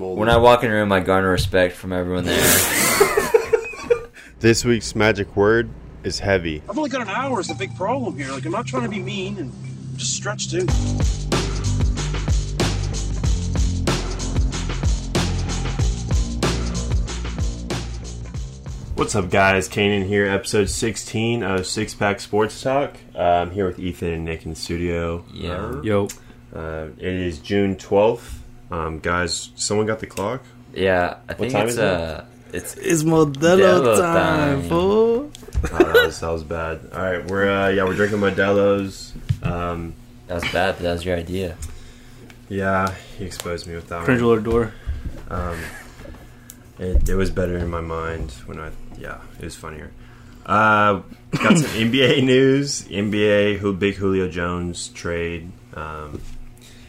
molded. When I walk in a room, I garner respect from everyone there. this week's magic word is heavy. I've only got an hour. Is a big problem here. Like I'm not trying to be mean and just stretched too. What's up, guys? Kanan here, episode 16 of Six Pack Sports Talk. Uh, I'm here with Ethan and Nick in the studio. Yeah. Um, Yo, uh, it is June 12th. Um, guys, someone got the clock? yeah, I think time it's is it? uh, it's it's Modelo Modelo time, time. fool. Oh, that, was, that was bad. All right, we're uh, yeah, we're drinking Modelo's. Um, that was bad, but that was your idea. yeah, he exposed me with that Cringe one. alert door. Um, it, it was better in my mind when I yeah, it was funnier. Uh, got some NBA news. NBA who big Julio Jones trade. Um,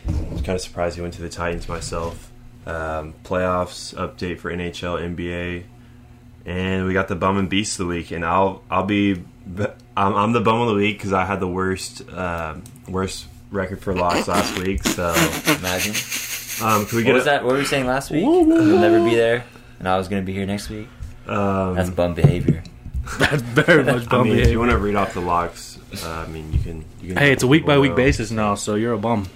I was kind of surprised he went to the Titans myself. Um, playoffs update for NHL, NBA, and we got the bum and beast of the week. And I'll I'll be I'm, I'm the bum of the week because I had the worst uh, worst record for locks last week. So Imagine. um, can we What get was a, that? What were we saying last week? You'll never be there, and I was going to be here next week. Um, That's bum behavior. That's very much I bum mean, if behavior. you want to read off the locks, uh, I mean, you can. You can Hey, it's a week by week basis now, so you're a bum.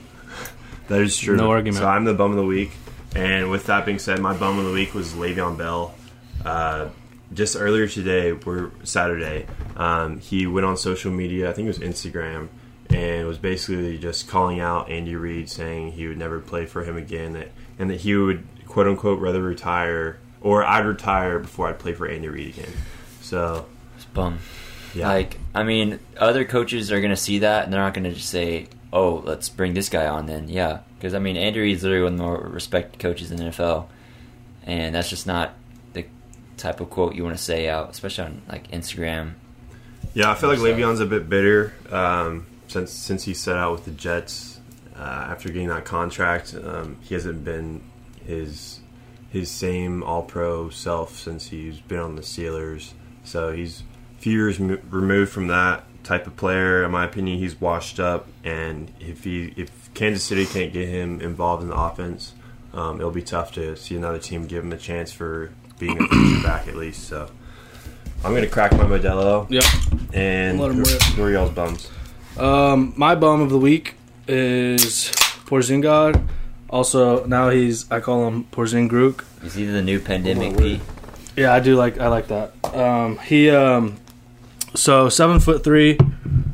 That is true. No argument. So I'm the bum of the week, and with that being said, my bum of the week was Le'Veon Bell. Uh, just earlier today, we're Saturday. Um, he went on social media. I think it was Instagram, and was basically just calling out Andy Reid, saying he would never play for him again, that, and that he would quote unquote rather retire, or I'd retire before I'd play for Andy Reid again. So It's bum. yeah, Like, I mean, other coaches are going to see that, and they're not going to just say, "Oh, let's bring this guy on." Then, yeah, because I mean, Andrew Reid's literally one of the more respected coaches in the NFL, and that's just not the type of quote you want to say out, especially on like Instagram. Yeah, I feel like So- Le'Veon's a bit bitter um, since since he set out with the Jets uh, after getting that contract. Um, he hasn't been his his same All Pro self since he's been on the Steelers. So he's few years mo- removed from that type of player. In my opinion, he's washed up, and if he if Kansas City can't get him involved in the offense, um, it'll be tough to see another team give him a chance for being a future back at least. So. I'm gonna crack my Modelo. Yep. And Let 'em who, rip. who are y'all's bums? Um, my bum of the week is Porzingod. Also, now he's I call him Porzingruk. Is either the new pandemic P? Yeah, I do like I like that. Um, he um, so seven foot three,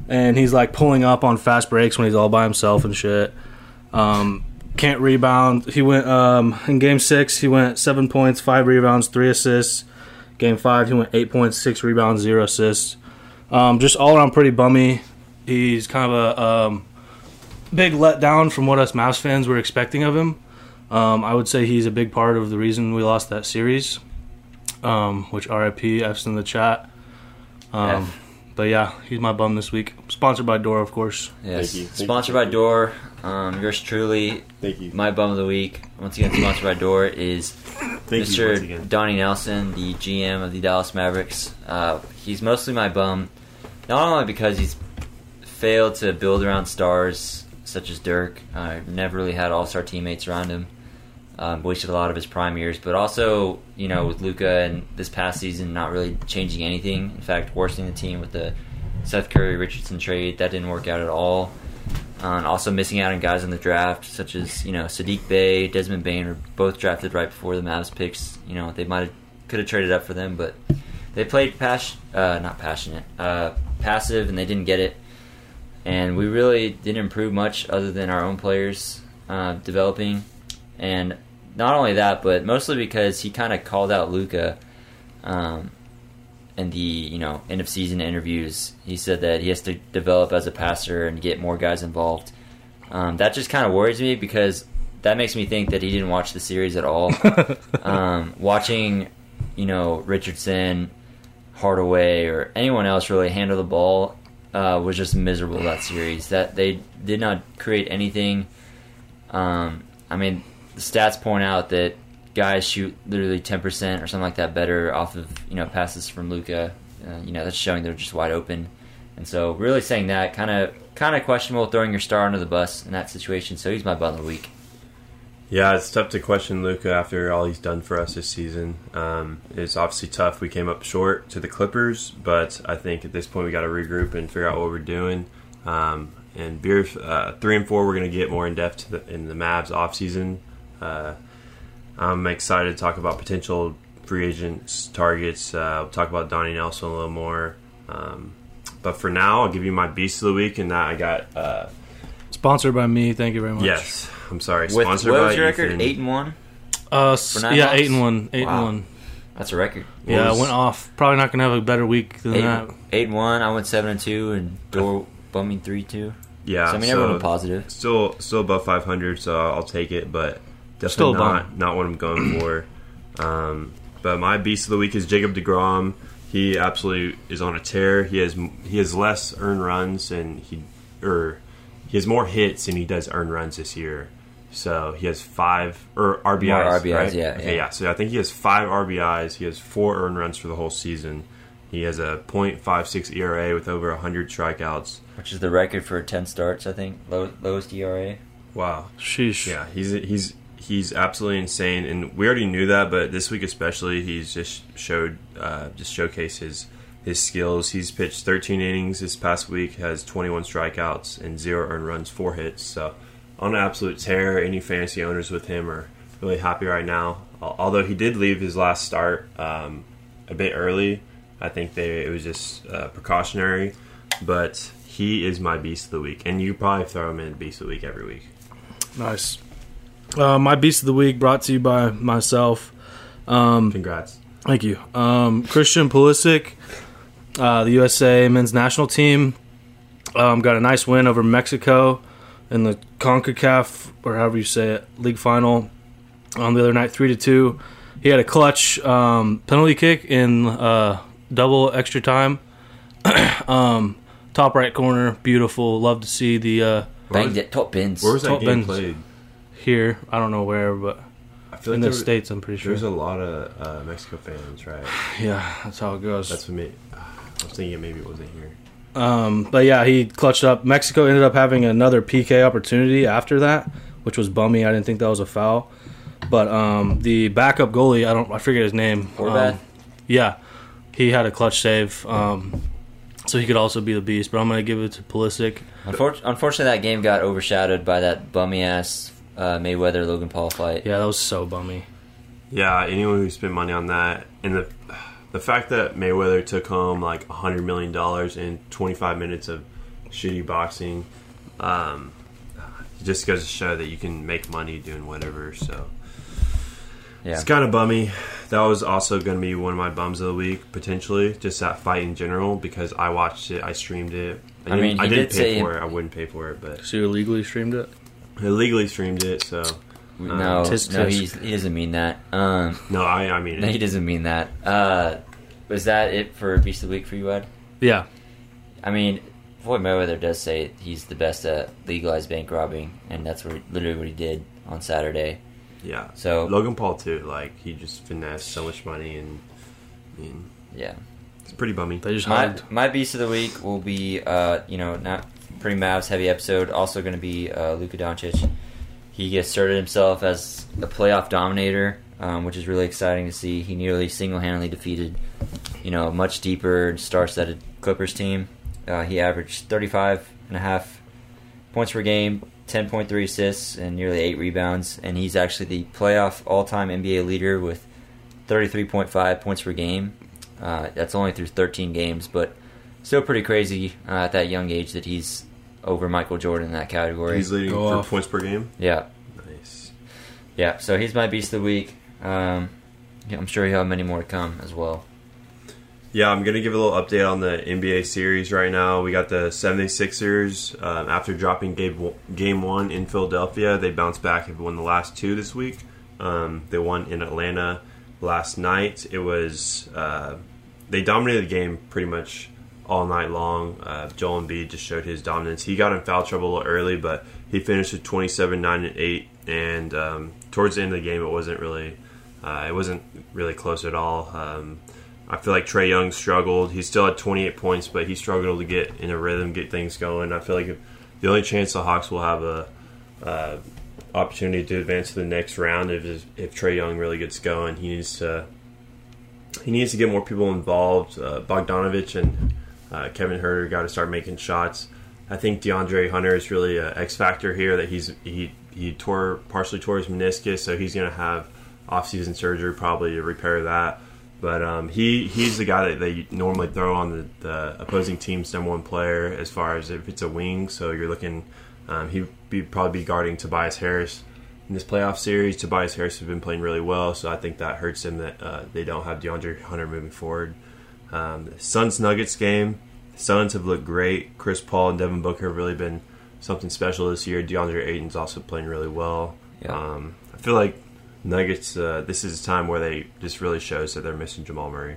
and he's like pulling up on fast breaks when he's all by himself and shit. Um, can't rebound. He went um, in game six. He went seven points, five rebounds, three assists. Game five, he went eight points, six rebounds, zero assists. Um, just all around pretty bummy. He's kind of a um, big letdown from what us Mavs fans were expecting of him. Um, I would say he's a big part of the reason we lost that series um, which RIP F's in the chat. Um, F. but yeah, he's my bum this week. Sponsored by Door, of course. Yes. Thank you. Thank Sponsored you. by Door. Um, yours truly, Thank you. my bum of the week. Once again, sponsored by Door is Thank Mr. again. Donnie Nelson, the GM of the Dallas Mavericks. Uh, he's mostly my bum, not only because he's failed to build around stars such as Dirk, uh, never really had all star teammates around him, um, wasted a lot of his prime years, but also, you know, with Luka and this past season not really changing anything. In fact, worsening the team with the Seth Curry Richardson trade. That didn't work out at all. And also missing out on guys in the draft, such as you know Saddiq Bey, Desmond Bane, were both drafted right before the Mavs picks. You know they might have could have traded up for them, but they played pas- uh, not passionate, uh, passive, and they didn't get it. And we really didn't improve much other than our own players uh, developing, and not only that, but mostly because he kind of called out Luka. Um, in the you know end of season interviews, he said that he has to develop as a passer and get more guys involved. Um, that just kind of worries me because that makes me think that he didn't watch the series at all. um, watching, you know, Richardson, Hardaway, or anyone else really handle the ball uh, was just miserable that series. That they did not create anything. Um, I mean, the stats point out that guys shoot literally ten percent or something like that better off of you know passes from Luka. Uh, you know that's showing they're just wide open, and so really saying that kind of kind of questionable throwing your star under the bus in that situation. So he's my bum of the week. Yeah, it's tough to question Luka after all he's done for us this season. Um, it's obviously tough. We came up short to the Clippers, but I think at this point we got to regroup and figure out what we're doing. Um, and beer uh, three and four, we're going to get more in depth in the Mavs off season. Uh, I'm excited to talk about potential free agents targets. Uh, we'll talk about Donnie Nelson a little more. Um, but for now, I'll give you my beast of the week, and that I got. Uh, Sponsored by me. Thank you very much. yes, I'm sorry. With what was by your record? Ethan. Eight and one. Uh, s- For nine yeah, months? eight and one. Eight Wow. and one. That's a record. Yeah, I went off. Probably not gonna have a better week than Eight, that. eight and one. I went seven and two, and Door bumming three two. Yeah, so I mean, so- everyone went positive. Still, still above 500, so I'll take it, but definitely Still a not not what I'm going for. Um, but my beast of the week is Jacob deGrom. He absolutely is on a tear. He has he has less earned runs and he or he has more hits and he does earned runs this year. So he has five or RBIs. More RBIs, right? yeah, Okay, yeah. yeah. So I think he has five RBIs. He has four earned runs for the whole season. He has a .56 ERA with over 100 strikeouts. which is the record for 10 starts, I think. Low, lowest ERA. Wow. Sheesh. Yeah, he's he's he's absolutely insane, and we already knew that, but this week especially, he's just showed uh, just showcased his his skills. He's pitched 13 innings this past week, has 21 strikeouts and zero earned runs, four hits. So on an absolute tear. Any fantasy owners with him are really happy right now. Although he did leave his last start um, a bit early, I think they it was just uh, precautionary, but. He is my beast of the week, and you probably throw him in beast of the week every week. Nice. Uh, my beast of the week brought to you by myself. Um, Congrats. Thank you. Um, Christian Pulisic, uh, the USA men's national team, um, got a nice win over Mexico in the CONCACAF, or however you say it, league final on the other night, 3 to 2. He had a clutch um, penalty kick in uh, double extra time. um, top right corner, beautiful. Love to see the uh, Banged it, top bins. Where was that Top game bends. played? Here. I don't know where, but I feel in like the there, states, I'm pretty sure. there's a lot of uh, Mexico fans, right? yeah, that's how it goes. That's what me. I was thinking maybe it wasn't here. Um, but yeah, he clutched up. Mexico ended up having another PK opportunity after that, which was bummy. I didn't think that was a foul. But um, the backup goalie, I don't, I forget his name. Horvath? Um, yeah, he had a clutch save, um, so he could also be the beast. But I'm gonna give it to Pulisic. Unfor- unfortunately, that game got overshadowed by that bummy ass uh, Mayweather Logan Paul fight. Yeah, that was so bummy. Yeah, anyone who spent money on that, and the the fact that Mayweather took home like hundred million dollars in 25 minutes of shitty boxing, um, just goes to show that you can make money doing whatever. So Yeah. it's kind of bummy. That was also going to be one of my bums of the week potentially, just that fight in general because I watched it, I streamed it. I mean, didn't- I didn't did pay for it. I wouldn't pay for it, but So you illegally streamed it. I illegally streamed it. So No, Tisk no, tisk. he's, he doesn't mean that. Um, no, I I mean no, he doesn't mean that. Uh, was that it for Beast of the Week for you, Ed? Yeah, I mean, Floyd Mayweather does say he's the best at legalized bank robbing, and that's what literally what he did on Saturday. Yeah. So Logan Paul too. Like he just finessed so much money, and I mean, yeah, it's pretty bummy. they just my my Beast of the Week will be, uh, you know, not pretty Mavs heavy episode. Also going to be uh, Luka Doncic. He asserted himself as a playoff dominator, um, which is really exciting to see. He nearly single-handedly defeated, you know, a much deeper star-studded Clippers team. Uh, he averaged 35 and a half points per game, 10.3 assists, and nearly eight rebounds. And he's actually the playoff all-time NBA leader with 33.5 points per game. Uh, that's only through 13 games, but still pretty crazy uh, at that young age that he's over Michael Jordan in that category. He's leading Go for off. points per game. yeah, Nice. yeah. So he's my beast of the week. Um, yeah, I'm sure he'll have many more to come as well. Yeah, I'm gonna give a little update on the NBA series right now. We got the 76ers um, after dropping game game one in Philadelphia. They bounced back and won the last two this week. Um, they won in Atlanta last night. It was uh, they dominated the game pretty much all night long. Uh, Joel Embiid just showed his dominance. He got in foul trouble early, but he finished with 27, 9, and 8. And um, towards the end of the game, it wasn't really uh, it wasn't really close at all. Um, I feel like Trae Young struggled. He still had 28 points, but he struggled to get in a rhythm, get things going. I feel like the only chance the Hawks will have a uh, opportunity to advance to the next round if if Trae Young really gets going. He needs to he needs to get more people involved. Uh, Bogdanovich and uh, Kevin Huerter got to start making shots. I think DeAndre Hunter is really an X factor here. That he's he he tore partially tore his meniscus, so he's going to have off-season surgery probably to repair that. But um, he he's the guy that they normally throw on the, the opposing team's number one player as far as if it's a wing. So you're looking um, he'd be probably be guarding Tobias Harris in this playoff series. Tobias Harris has been playing really well, so I think that hurts them that uh, they don't have DeAndre Hunter moving forward. Um, Suns Nuggets game, the Suns have looked great. Chris Paul and Devin Booker have really been something special this year. DeAndre Ayton's also playing really well. Yeah. Um, I feel like Nuggets. Uh, this is a time where they just really shows that they're missing Jamal Murray.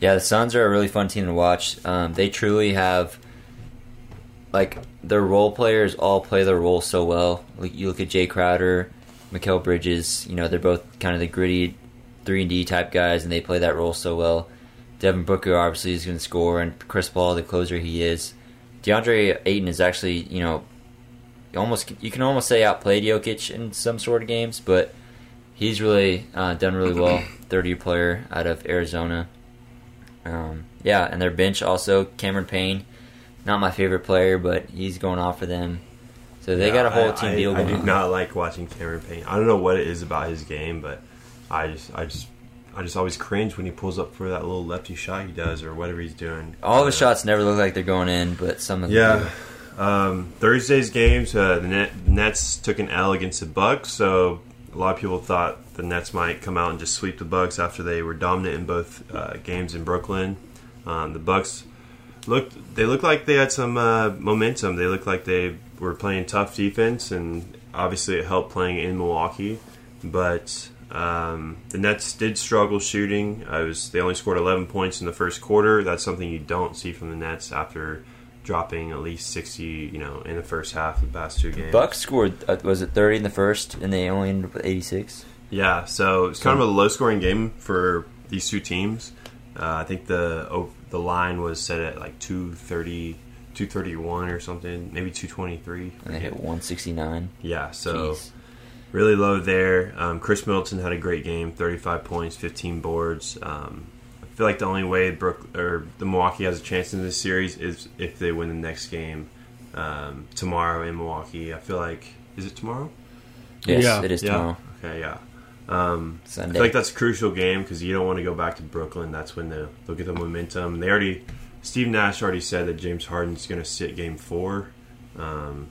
Yeah, the Suns are a really fun team to watch. Um, they truly have, like, their role players all play their role so well. Like, you look at Jae Crowder, Mikal Bridges. You know, they're both kind of the gritty three and D type guys, and they play that role so well. Devin Booker obviously is going to score, and Chris Paul, the closer he is. DeAndre Ayton is actually, you know, almost you can almost say outplayed Jokic in some sort of games, but he's really uh, done really well. Third year player out of Arizona. Um, yeah, and their bench also Cameron Payne, not my favorite player, but he's going off for them. So they Yeah, got a whole I- team I, deal I going do on. not like watching Cameron Payne. I don't know what it is about his game, but I just, I just, I just always cringe when he pulls up for that little lefty shot he does or whatever he's doing. All the Uh, shots never look like they're going in, but some of them Yeah. Um, Thursday's games, uh, the Net, Nets took an L against the Bucks, so a lot of people thought the Nets might come out and just sweep the Bucks after they were dominant in both uh, games in Brooklyn. Um, the Bucks looked they looked like they had some uh, momentum. They looked like they were playing tough defense, and obviously it helped playing in Milwaukee. But um, the Nets did struggle shooting. I was they only scored 11 points in the first quarter. That's something you don't see from the Nets after dropping at least 60, you know, in the first half of the past two games. Bucks scored uh, was it thirty in the first, and they only ended up with eighty six. Yeah, so it's kind of a low scoring game for these two teams. Uh, I think the oh, the line was set at like 230, 231 or something, maybe 223. And they hit one sixty nine. Yeah, so Jeez. Really low there. Um, Khris Middleton had a great game, 35 points, 15 boards. Um, I feel like the only way Brook or the Milwaukee has a chance in this series is if they win the next game um, tomorrow in Milwaukee. I feel like is it tomorrow? Yes, Yeah. it is tomorrow. Okay, yeah. Um, I feel like that's a crucial game because you don't want to go back to Brooklyn. That's when they'll, they'll get the momentum. They already, Steve Nash already said that James Harden's going to sit Game Four, um,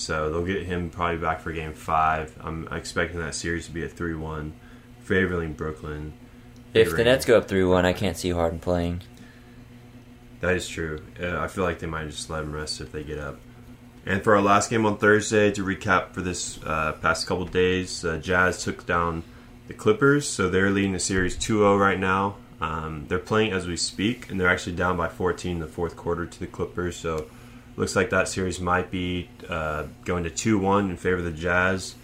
so they'll get him probably back for Game Five. I'm expecting that series to be a three-one, favoring Brooklyn. if the Nets go up three one, I can't see Harden playing. That is true. Uh, I feel like they might just let him rest if they get up. And for our last game on Thursday, to recap for this uh, past couple days, uh, Jazz took down the Clippers, so they're leading the series 2-0 right now. Um, they're playing as we speak, and they're actually down by 14 in the fourth quarter to the Clippers. So looks like that series might be uh, going to 2-1 in favor of the Jazz.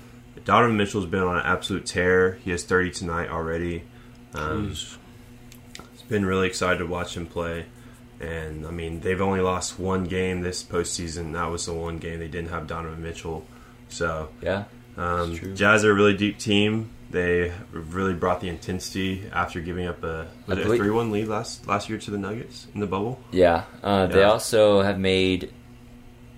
Donovan Mitchell's been on an absolute tear. He has 30 tonight already. Um, it's been really excited to watch him play. And I mean, they've only lost one game this postseason. That was the one game they didn't have Donovan Mitchell. So, Yeah, um, Jazz are a really deep team. They really brought the intensity after giving up a was I it a three one lead last last year to the Nuggets in the bubble. yeah. Uh, They also have made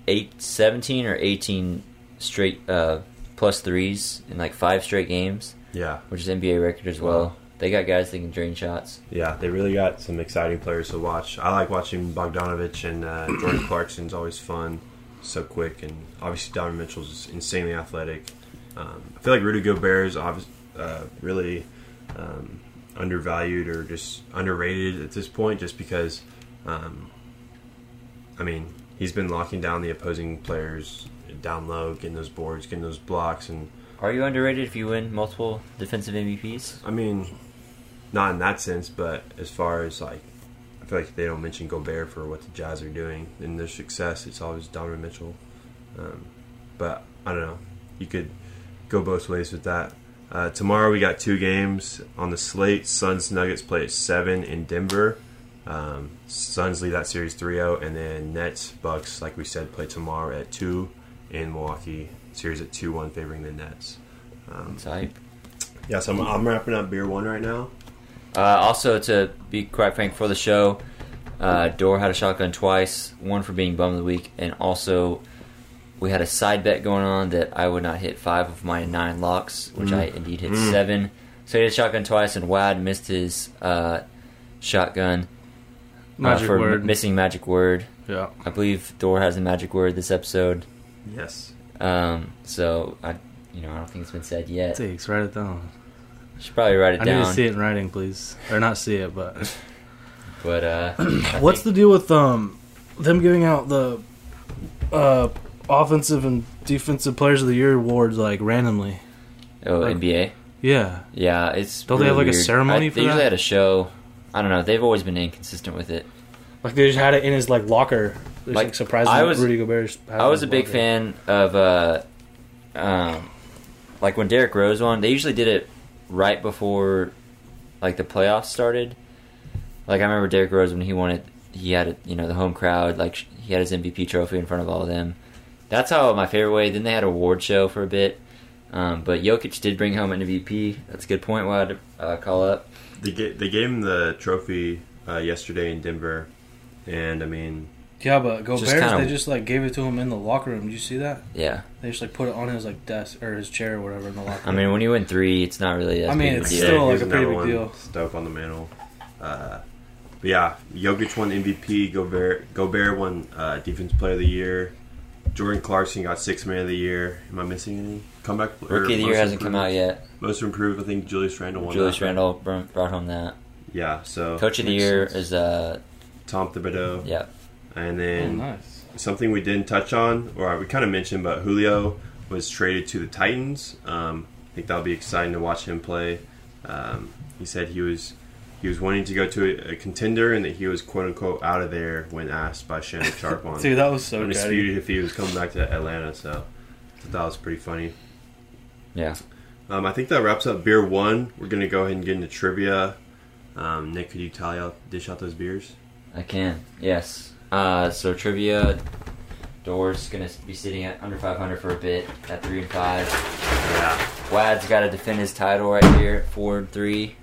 eight, 17 or eighteen straight uh, plus threes in like five straight games, Yeah, which is NBA record as well. They got guys that can drain shots. yeah, they really got some exciting players to watch. I like watching Bogdanovich and uh, Jordan Clarkson's always fun, so quick, and obviously Donovan Mitchell's insanely athletic. Um, I feel like Rudy Gobert is obvi- uh, really um, undervalued or just underrated at this point, just because. Um, I mean, he's been locking down the opposing players down low, getting those boards, getting those blocks, and Are you underrated if you win multiple defensive MVPs? I mean, not in that sense, but as far as like, I feel like they don't mention Gobert for what the Jazz are doing in their success. It's always Donovan Mitchell. Um, but I don't know. You could go both ways with that. Uh, tomorrow we got two games on the slate. Suns Nuggets play at seven in Denver. Um, Suns lead that series 3-0, and then Nets Bucks, like we said, play tomorrow at two in Milwaukee. series at two one favoring the Nets. Um, Type. yeah, so I'm, I'm wrapping up beer one right now. Uh, also, to be quite frank, for the show, uh, Dor had a shotgun twice. One for being bum of the week, and also we had a side bet going on that I would not hit five of my nine locks, which I indeed hit seven. So he had a shotgun twice, and Wad missed his uh, shotgun Magic for word. m- missing magic word. yeah. I believe Dor has a magic word this episode. Yes. Um, so I, you know, I don't think it's been said yet. Takes, write it down. Should probably write it I need down. to see it in writing, please, or not see it, but But uh, what's think- the deal with um them giving out the uh offensive and defensive players of the year awards like randomly? oh like- NBA? Yeah, Yeah, it's. Don't they have, really like, a ceremony I, for They usually had a show. I don't know. They've always been inconsistent with it. like they just had it in his like locker. Like, like, I was- Rudy Gobert. I was a big fan of, uh, um, like when Derrick Rose won. They usually did it right before, like the playoffs started. Like I remember Derrick Rose when he won it. He had, a, you know, the home crowd. Like he had his MVP trophy in front of all of them. That's how my favorite way. Then they had a award show for a bit. Um, but Jokic did bring home an MVP. That's a good point. Why I'd uh, call up. They, ga- they gave him the trophy uh, yesterday in Denver, and I mean, Yeah, but Gobert, kinda- they just like gave it to him in the locker room. Did you see that? Yeah. They just like put it on his like desk or his chair or whatever in the locker room. I room. mean, when you win three, it's not really. As I mean, big of a it's deal. still, like, here's a pretty another big one, deal. Stuff on the mantle. Uh, but yeah, Jokic won MVP. Gobert Gobert won uh, Defense Player of the Year. Jordan Clarkson got Six Man of the Year. Am I missing any? Comeback or Rookie of the year hasn't come out yet. Most improved, I think Julius Randle won. Julius that. Randle br- brought home that. Yeah. So Coach of the year sense. is uh Tom Thibodeau. yeah And oh, then nice. something we didn't touch on, or we kind of mentioned, but Julio was traded to the Titans. Um, I think that'll be exciting to watch him play. Um, he said he was he was wanting to go to a, a contender, and that he was quote unquote out of there when asked by Shannon Sharpe on Dude, that was so good. undisputed if he was coming back to Atlanta. So I thought that was pretty funny. Yeah. Um, I think that wraps up beer one. We're gonna go ahead and get into trivia. Um, Nick, could you tally out, dish out those beers? I can yes. Uh, so trivia. Doors gonna be sitting at under 500 for a bit at three and five. Yeah. Wad's got to defend his title right here at four and three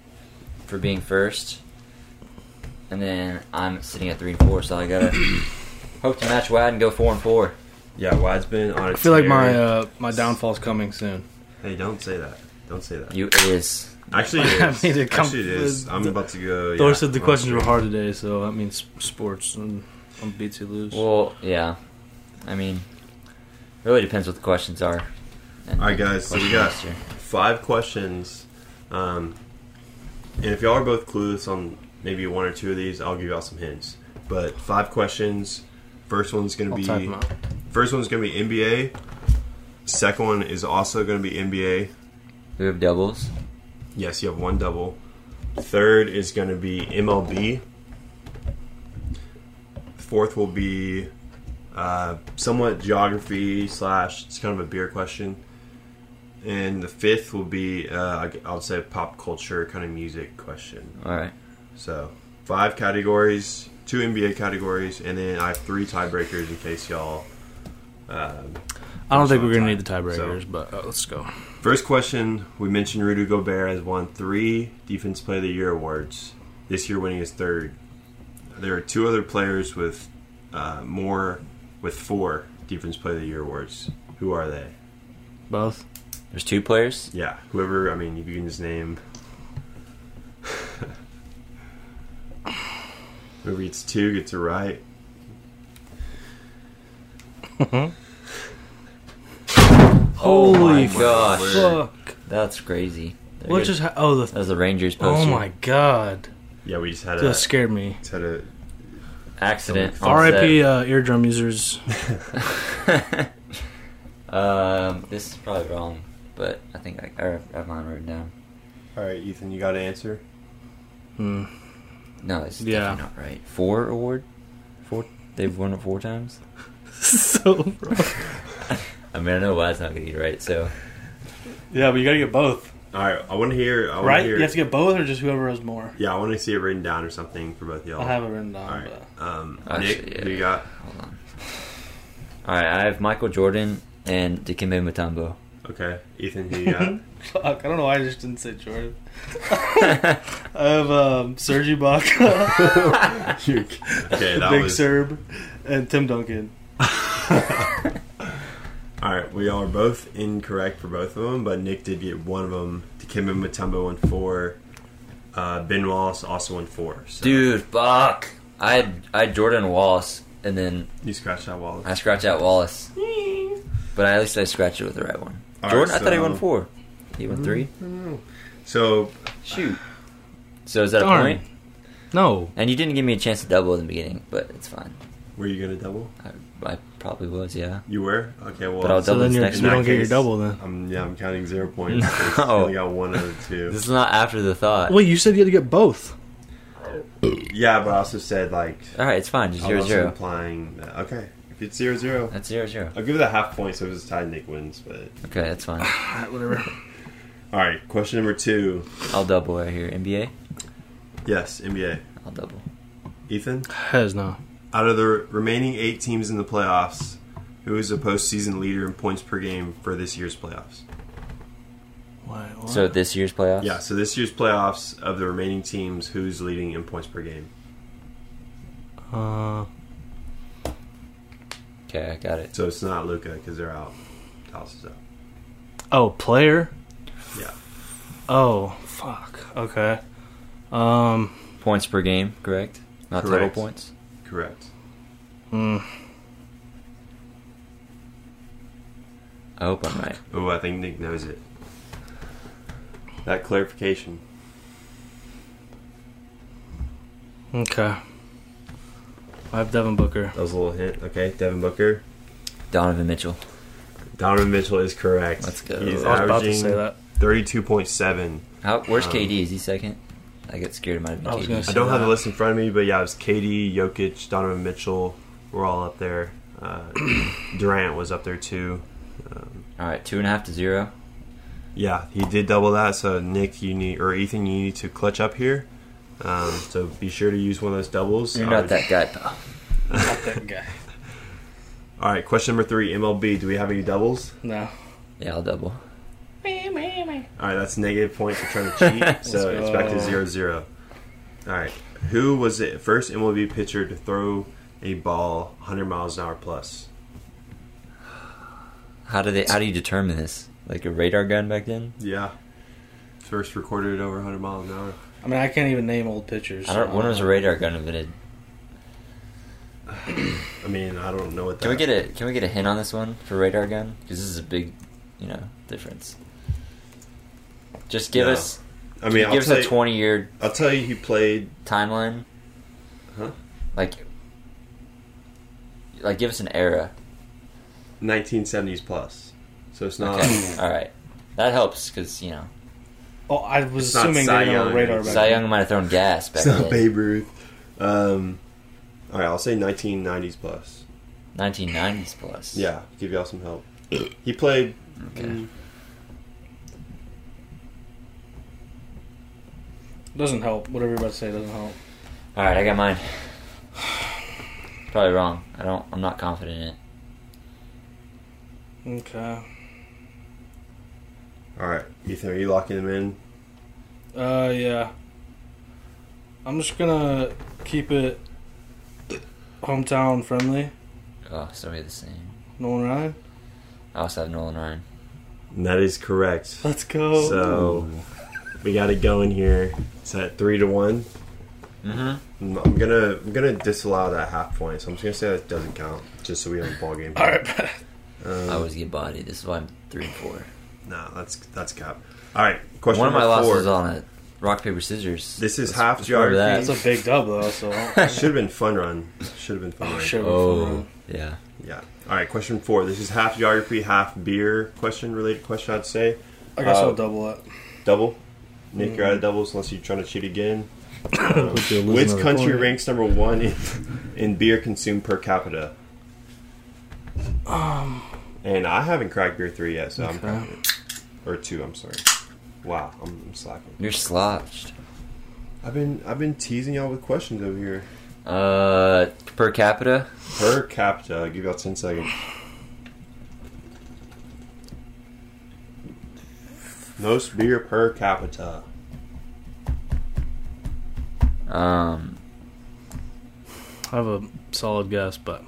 for being first, and then I'm sitting at three and four. So I gotta hope to match Wad and go four and four. Yeah, Wad's been on. a I feel like my uh, my downfall's coming soon. Hey, don't say that. Don't say that. You it is Actually, it I is. mean, it come- Actually, it is. I'm the- about to go. Thor yeah, said the I'm questions were to- hard today, so that means sports and I'm beat to lose. well yeah. I mean, it really depends what the questions are. And All right, guys. So we got master. five questions, um, and if y'all are both clueless on maybe one or two of these, I'll give y'all some hints. But five questions. First one's gonna I'll be them out. first one's gonna be NBA. Second one is also gonna be NBA. We have doubles. Yes, you have one double. Third is going to be MLB. Fourth will be uh, somewhat geography slash it's kind of a beer question. And the fifth will be uh, I'll say pop culture kind of music question. All right. So five categories, two NBA categories, and then I have three tiebreakers in case y'all. Um, I don't think we're gonna need the tiebreakers, So- but uh, let's go. First question: We mentioned Rudy Gobert has won three Defense Player of the Year awards. This year, winning his third. There are two other players with uh, more, with four Defense Player of the Year awards. Who are they? Both. There's two players. Yeah, whoever. I mean, you can just name. whoever gets two gets it right. Oh my Holy gosh, fuck! that's crazy. There What goes- just? Ha- oh, that the. was the Rangers poster. Oh my god! Yeah, we just had a That scared me. just had a accident. R.I.P. Uh, eardrum users. um, this is probably wrong, but I think I, I have mine written down. All right, Ethan, you got an answer. Hmm. No, it's Yeah. definitely not right. Four award. Four. They've won it four times. so wrong. I mean, I know why it's not gonna get right. So Yeah, but you gotta get both, All right, I want to hear. I want right? to hear. You have to get both, or just whoever has more. yeah, I want to see it written down or something for both y'all. I have it written down. All right. Um, Actually, Nick, yeah. who you got? hold on. All right, I have Michael Jordan and Dikembe Mutombo. Okay, Ethan, who you got? Fuck, I don't know why I just didn't say Jordan. I have um, Serge Ibaka, okay, that Big was Serb, and Tim Duncan. All right. We are both incorrect for both of them, but Nick did get one of them. Dikembe Mutombo won four. Uh, ben Wallace also won four. So Dude, fuck. I had I had Jordan Wallace, and then you scratched that Wallace. I scratched out Wallace. But at least I scratched it with the right one. All Jordan, right, I thought he won four. He won three. So Shoot. So is that Darn. a point? No. And you didn't give me a chance to double in the beginning, but it's fine. were you gonna double? I, I probably was, yeah. You were okay. Well, But I'll So double then this you're, next you don't that get your case- double then. I'm um, yeah. I'm counting zero points. No. I oh. only got one out of two. This is not after the thought. Wait, you said you had to get both. Yeah, but I also said like All right, it's fine. Just I zero was also zero. implying that, okay. If it's zero zero, That's zero zero. I'll give it a half point. So if it's tied, Nick wins. But Okay, that's fine. Alright, whatever. all right, question number two. I'll double right here. NBA. Yes, NBA. I'll double. Ethan, Hez no. Out of the remaining eight teams in the playoffs, who is the postseason leader in points per game for this year's playoffs? Wait, what? So this year's playoffs. Yeah, so this year's playoffs of the remaining teams, who's leading in points per game? uh, Okay, I got it. So it's not Luka because they're out. Dallas is out. oh, player. Yeah. Oh, fuck. Okay. Um. Points per game, correct? Not total points. Correct. mm, I hope I'm right. Oh, I think Nick knows it. That clarification. Okay. I have Devin Booker. That was a little hint. Okay, Devin Booker. Donovan Mitchell. Donovan Mitchell is correct. Let's go. He's I was about to say that. thirty-two point seven. How? Where's Um, KD? Is he second? I get scared. It might have been I was gonna I say- don't have the list in front of me, but yeah, it was KD, Jokic, Donovan Mitchell. We're all up there. Uh, Durant was up there too. Um, All right, two and a half to zero. yeah, he did double that. So Nick, you need or Ethan, you need to clutch up here. Um, so be sure to use one of those doubles. You're I not would- that guy, pal. Not that guy. All right, question number three, MLB. Do we have any doubles? No. Yeah, I'll double. All right, that's negative point for trying to cheat. so Let's it's back to go. zero zero. All right, who was the first MLB pitcher to throw a ball 100 miles an hour plus? How do they? How do you determine this? Like a radar gun back then? Yeah, first recorded at over 100 miles an hour. I mean, I can't even name old pitchers. I don't. When was a radar gun invented? I mean, I don't know what that. Can we get a Can we get a hint on this one for radar gun? Because this is a big, you know, difference. Just give No. us. I mean, I'll give us a you, twenty year I'll tell you, he played. timeline. Huh? Like. Like, give us an era. 1970s plus, so it's not. Okay. All right. That helps because you know Oh, I was It's assuming Cy they didn't have a Young. radar back Cy then. Young might have thrown gas back It's not then. Babe Ruth. Um, all right, I'll say 1990s plus. 1990s plus. Yeah, give y'all some help. He played. Okay. Doesn't help. Whatever you're about to say doesn't help. All right, I got mine. Probably wrong. I don't. I'm not confident in it. Okay. All right, Ethan, are you locking them in? Uh, yeah. I'm just gonna keep it hometown friendly. Oh, so we're the same. Nolan Ryan. I also have Nolan Ryan. And that is correct. Let's go. So we got it going here. It's at three to one. Mm-hmm. I'm gonna I'm gonna disallow that half point, so I'm just gonna say that doesn't count, just so we have a ball game. All right. Um, I always get bodied. This is why I'm three and four. no, that's that's cap. All right, question One of my number losses on it. rock paper scissors. This is Let's- half let's remember geography. That's a big dub though. So. Should have been fun run. Should have been fun Oh, run. shit. Oh, yeah. Yeah. All right, question four. This is half geography, half beer question related question. I'd say I guess Uh, I'll double it. double. Nick, you're out of doubles unless you're trying to cheat again. Hope Which country point. ranks number one in, in beer consumed per capita? Um. And I haven't cracked beer three yet, so I'm Okay. cracking it. Or two, I'm sorry. Wow, I'm, I'm slacking. You're slotched. I've been I've been teasing y'all with questions over here. Uh, per capita. Per capita, I'll give y'all ten seconds. Most beer per capita. Um, I have a solid guess, but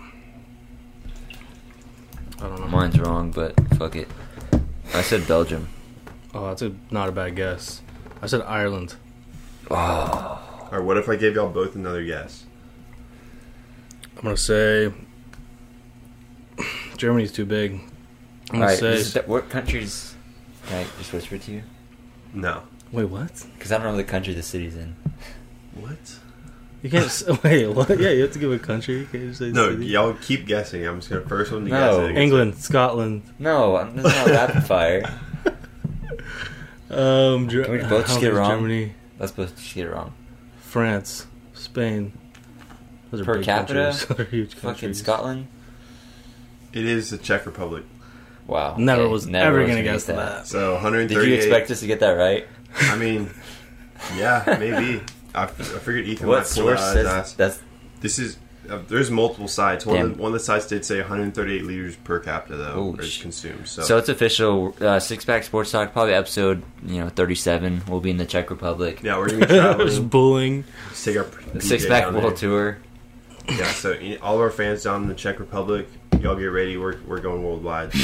I don't know. mine's wrong, but fuck it. I said Belgium. Oh, that's a, not a bad guess. I said Ireland. Oh, Or what if I gave y'all both another guess? I'm gonna say Germany's too big. I'm all gonna right. say. this is- what countries? Can I just whisper it to you? No. Wait, what? Because I don't know the country the city's in. What? You can't. s- wait, what? Yeah, you have to give a country. You can't just say No, city. y'all keep guessing. I'm just gonna first one to No. guess. it. England, Scotland. No, I'm- that's not rapid fire. Um, Ger- Can we both just get it wrong? Germany, That's supposed to get it wrong. France, Spain. Those are Per big capita? countries. Those are huge Fucking countries. Scotland. It is the Czech Republic. Wow. Never okay, was never ever was gonna get guess that. So 138. Did you expect us to get that right? I mean, yeah, maybe. I, I figured Ethan What might pull source out says his that's This is uh, there's multiple sites. One of, the, one of the sites did say 138 liters per capita though Holy is consumed. So, So it's official. Uh, Six Pack Sports Talk, probably episode you know thirty seven. We'll be in the Czech Republic. yeah, we're gonna be Just traveling. bullying. Let's take our Six Pack World there. Tour. Yeah, so all of our fans down in the Czech Republic, y'all get ready. We're we're going worldwide.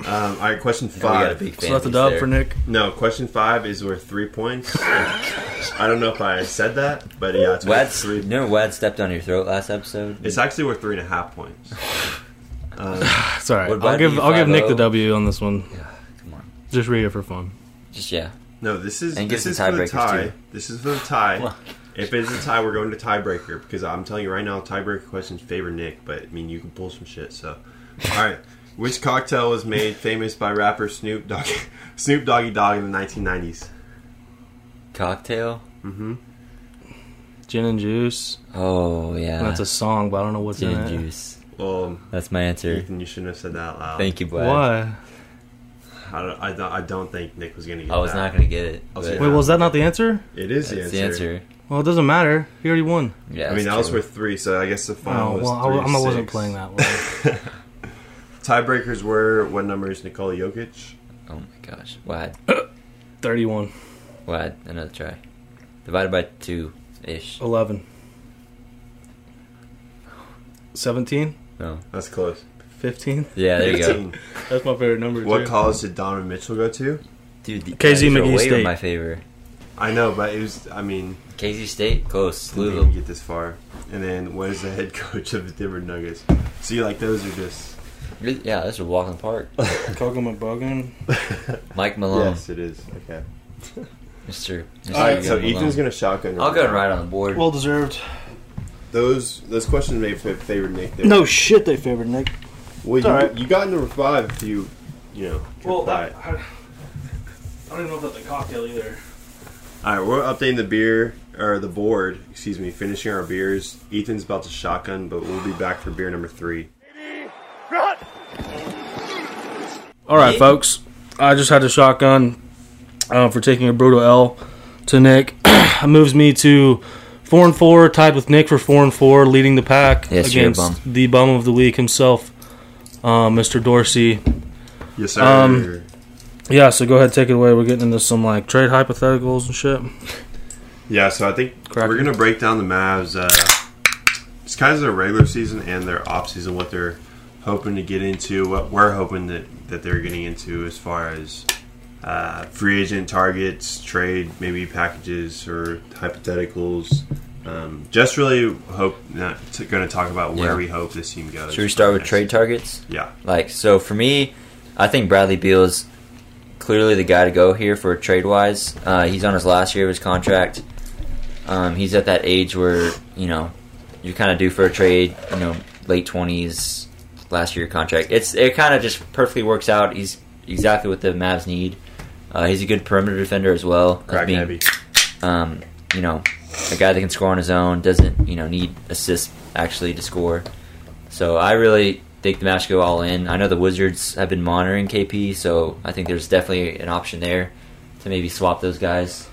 Um, all right, question Yeah, got a five. big So fan that's a dub there. for Nick. No, question five is worth three points. I don't know if I said that, but yeah, it's worth Wad, three. you know Wad stepped on your throat last episode. It's actually worth three and a half points. Um, It's all right. I'll give I'll give Nick the W on this one. Yeah, come on, Just read it for fun. just yeah. no, this is And give this is some for the tie. too. This is for the tie. Well- If it's a tie, we're going to tiebreaker because I'm telling you right now, tiebreaker questions favor Nick. But I mean, you can pull some shit. So, all right, which cocktail was made famous by rapper Snoop Dogg, Snoop Doggy Dogg in the 1990s? Cocktail. Mm-hmm. Gin and juice. Oh yeah. That's a song, but I don't know what's gin in and juice. Well, That's my answer. Ethan, you shouldn't have said that out loud. Thank you, Wad. Why? I don't, I don't, I don't think Nick was gonna get. it. I was that. not gonna get it. I was but Wait, was that not the answer? It is the That's answer. the answer. Well, it doesn't matter. He already won. Yeah. I mean, that that's was worth three, so I guess the oh, final Oh, was well, I, three. I, I wasn't six. playing that one. Tiebreakers were what number is Nikola Jokic? Oh my gosh. Wad. Thirty-one. Wad. Another try. Divided by two ish. 11. 17? No. That's close. 15? Yeah, there you go. 15. That's my favorite number. What too. college did Donovan Mitchell go to? Dude, the KZ guys are McGee way State. in my favor. I know, but it was. I mean, KZ State, close. didn't even Louisville. get this far. And then, what is the head coach of the Denver Nuggets? See, like those are just. Yeah, that's a walk in the park. Coco McBogan. Mike Malone, yes, it is. Okay. Mr. Mr. All right, so Malone. Ethan's gonna shotgun. I'll go and right on the board. Well deserved. Those those questions may fa- favor Nick. There. No shit, they favored Nick. well, you, all right. you got number five. If you, you know, Well, that, I, I don't even know if that's a cocktail either. All right, we're updating the beer or the board. Excuse me, finishing our beers. Ethan's about to shotgun, but we'll be back for beer number three. All right, folks. I just had to shotgun uh, for taking a brutal L to Nick. it moves me to four and four, tied with Nick for four and four, leading the pack Yes, you're a against the bum of the week himself, uh, Mr. Dorsey. Yes, sir. Um, Yeah, so go ahead, take it away. We're getting into some like trade hypotheticals and shit. yeah, so I think Cracker. we're gonna break down the Mavs. Uh, it's kind of their regular season and their off season. What they're hoping to get into. What we're hoping that that they're getting into as far as uh, free agent targets, trade, maybe packages or hypotheticals. Um, just really hope not to, going to talk about where Yeah. we hope this team goes. Should we start with Next. trade targets? Yeah. Like, so for me, I think Bradley Beal is clearly the guy to go here for trade wise. Uh, he's on his last year of his contract. Um, he's at that age where you know you're kind of due for a trade. You know, late twenties, last year contract. It's it kind of just perfectly works out. He's exactly what the Mavs need. Uh, he's a good perimeter defender as well. Crack being- heavy. um, you know, a guy that can score on his own, doesn't, you know, need assists actually to score. So I really think the Mavs go all in. I know the Wizards have been monitoring KP, so I think there's definitely an option there to maybe swap those guys.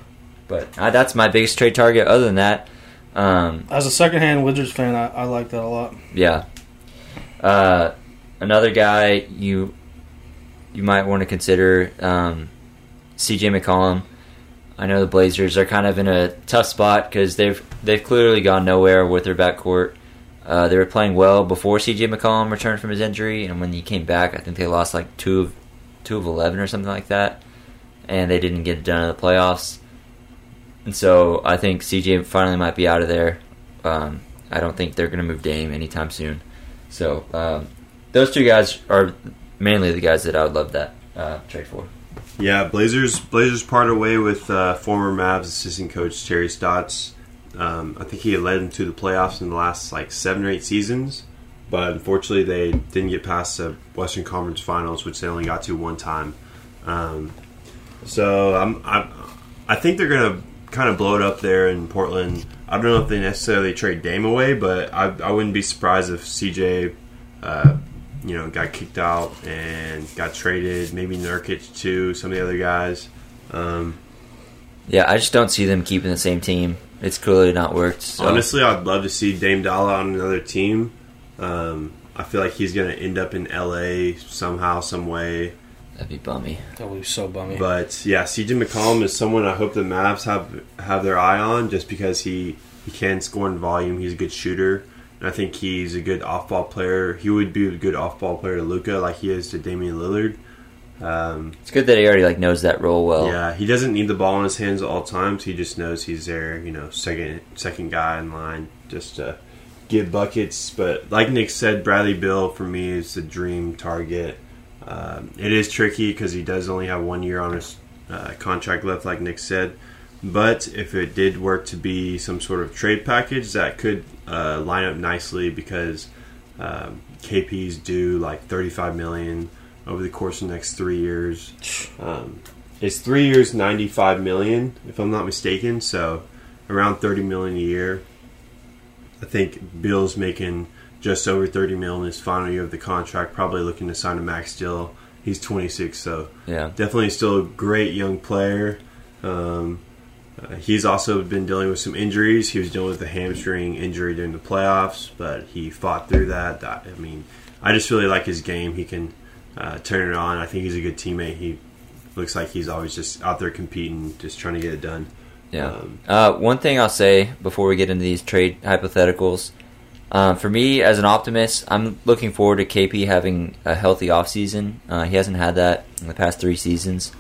But uh, that's my biggest trade target. Other than that, um, As a secondhand Wizards fan, I, I like that a lot. yeah. Uh, another guy you you might want to consider um, CJ McCollum. I know the Blazers are kind of in a tough spot because they've they've clearly gone nowhere with their backcourt. Uh, they were playing well before CJ McCollum returned from his injury, and when he came back, I think they lost like two of two of eleven or something like that, and they didn't get it done in the playoffs. And so I think CJ finally might be out of there. Um, I don't think they're going to move Dame anytime soon. So um, those two guys are mainly the guys that I would love that uh, trade for. Yeah, Blazers Blazers parted way with uh, former Mavs assistant coach Terry Stotts. Um, I think he had led them to the playoffs in the last like seven or eight seasons, but unfortunately they didn't get past the Western Conference Finals, which they only got to one time. Um, so I'm, i I think they're gonna kind of blow it up there in Portland. I don't know if they necessarily trade Dame away, but I, I wouldn't be surprised if CJ, uh, you know, got kicked out and got traded. Maybe Nurkic too. Some of the other guys. Um, Yeah, I just don't see them keeping the same team. It's clearly not worked. So. Honestly, I'd love to see Dame Dolla on another team. Um, I feel like he's going to end up in LA somehow, some way. that'd be bummy. That would be so bummy. But yeah, CJ McCollum is someone I hope the Mavs have have their eye on, just because he he can score in volume. He's a good shooter, and I think he's a good off ball player. He would be a good off ball player to Luka, like he is to Damian Lillard. Um, It's good that he already like knows that role well. yeah, he doesn't need the ball in his hands at all times. He just knows he's there, you know, second second guy in line just to get buckets. But like Nick said, Bradley Beal for me is the dream target. Um, it is tricky because he does only have one year on his uh, contract left, like Nick said. But if it did work to be some sort of trade package, that could uh, line up nicely because um, KP's due like 35 million over the course of the next three years. Um, it's three years, 95 million, if I'm not mistaken. So around 30 million a year. I think Beal's making just over thirty million in his final year of the contract. Probably looking to sign a max deal. He's 26, so Yeah. definitely still a great young player. Um, uh, he's also been dealing with some injuries. He was dealing with a hamstring injury during the playoffs, but he fought through that. That- I mean, I just really like his game. He can uh, turn it on. I think he's a good teammate. He looks like he's always just out there competing, just trying to get it done. Yeah. Um, uh, one thing I'll say before we get into these trade hypotheticals, um, for me as an optimist, I'm looking forward to KP having a healthy offseason. Uh, he hasn't had that in the past three seasons,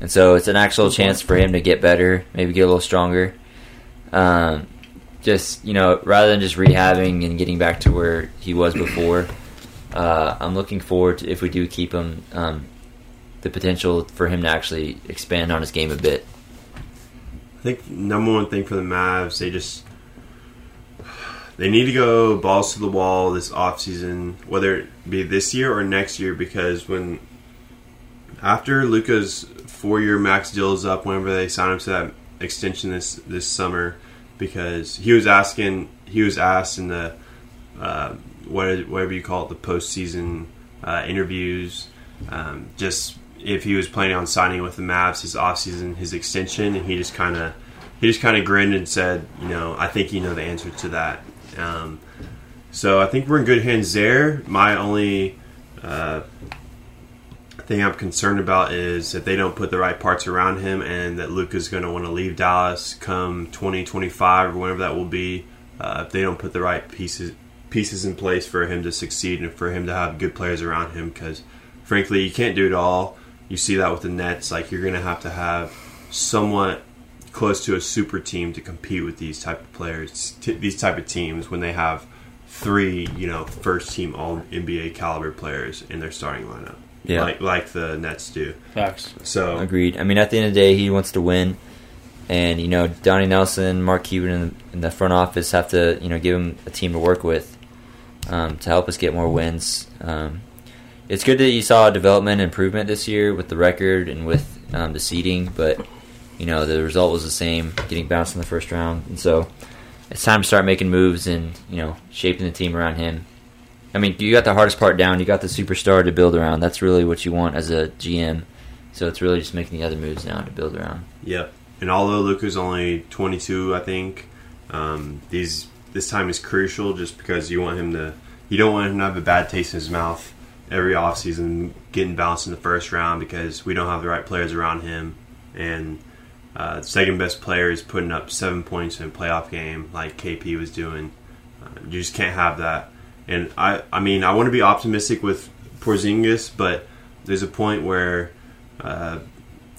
and so it's an actual chance for him to get better, maybe get a little stronger. Um, just you know, rather than just rehabbing and getting back to where he was before, uh, I'm looking forward to if we do keep him, um, the potential for him to actually expand on his game a bit. I think number one thing for the Mavs, they just they need to go balls to the wall this offseason, whether it be this year or next year, because when after Luka's four year max deal is up, whenever they sign him to that extension this this summer, because he was asking, he was asked in the uh, whatever you call it, the postseason uh, interviews, um, just if he was planning on signing with the Mavs his offseason, his extension, and he just kind of he just kind of grinned and said, you know, I think you know the answer to that. Um, so I think we're in good hands there. My only uh, thing I'm concerned about is that they don't put the right parts around him, and that Luka's going to want to leave Dallas come 2025 or whenever that will be. Uh, if they don't put the right pieces pieces in place for him to succeed and for him to have good players around him, because frankly, you can't do it all. You see that with the Nets. Like you're going to have to have somewhat close to a super team to compete with these type of players, t- these type of teams when they have three, you know, first team all NBA caliber players in their starting lineup. Yeah. Like like the Nets do. Facts. So Agreed. I mean, at the end of the day, he wants to win, and you know, Donnie Nelson, Mark Cuban, in, in the front office have to you know give him a team to work with um, to help us get more wins. Um, it's good that you saw development improvement this year with the record and with um, the seeding, but you know the result was the same, getting bounced in the first round, and so it's time to start making moves and you know shaping the team around him. I mean, you got the hardest part down. You got the superstar to build around. That's really what you want as a GM. So it's really just making the other moves now to build around. Yep. And although Luka's only 22, I think um, these this time is crucial just because you want him to you don't want him to have a bad taste in his mouth every offseason getting bounced in the first round because we don't have the right players around him and uh, second best player is putting up seven points in a playoff game like KP was doing. Uh, you just can't have that. And I, I mean, I want to be optimistic with Porzingis, but there's a point where, uh,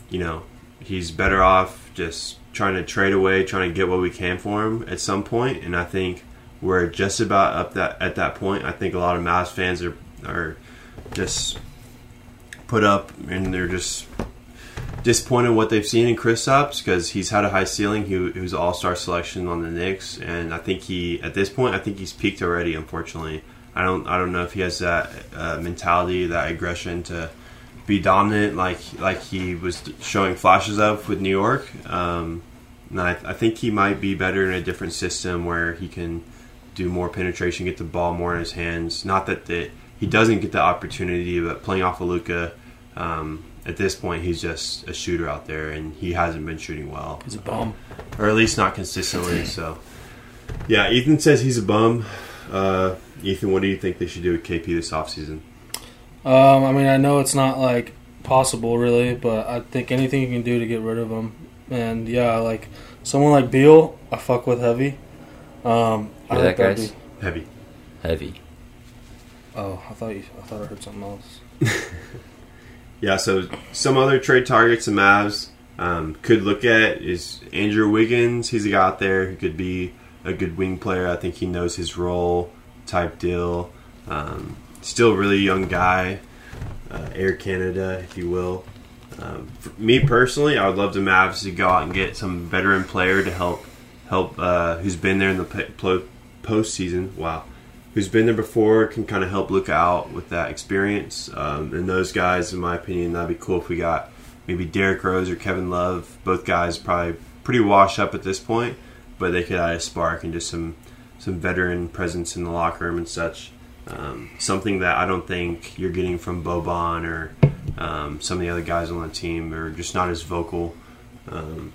you know, he's better off just trying to trade away, trying to get what we can for him at some point. And I think we're just about up that at that point. I think a lot of Mavs fans are are just put up and they're just disappointed what they've seen in Kristaps because he's had a high ceiling. He, he was All Star selection on the Knicks, and I think he at this point I think he's peaked already. Unfortunately, I don't I don't know if he has that uh, mentality, that aggression to be dominant like like he was showing flashes of with New York. Um, and I, I think he might be better in a different system where he can do more penetration, get the ball more in his hands. Not that the, he doesn't get the opportunity, but playing off of Luka. um, at this point, he's just a shooter out there, and he hasn't been shooting well. He's a bum. or at least not consistently. So, yeah, Ethan says he's a bum. Uh, Ethan, what do you think they should do with KP this offseason? Um, I mean, I know it's not like possible really, but I think anything you can do to get rid of him. And yeah, like someone like Beal, I fuck with heavy. Um, I Hear think that, guys? be- Heavy. Heavy. oh, I thought you, I thought I heard something else. Yeah, so some other trade targets the Mavs um, could look at is Andrew Wiggins. He's a guy out there who could be a good wing player. I think he knows his role type deal. Um, still really young guy, uh, Air Canada, if you will. Um, me personally, I would love to go out and get some veteran player to help help uh, who's been there in the postseason. Wow, who's been there before can kind of help look out with that experience. Um, and those guys, in my opinion, that'd be cool if we got maybe Derrick Rose or Kevin Love. Both guys probably pretty washed up at this point, but they could add a spark and just some some veteran presence in the locker room and such. Um, something that I don't think you're getting from Boban or um, some of the other guys on the team. They're just not as vocal. Um,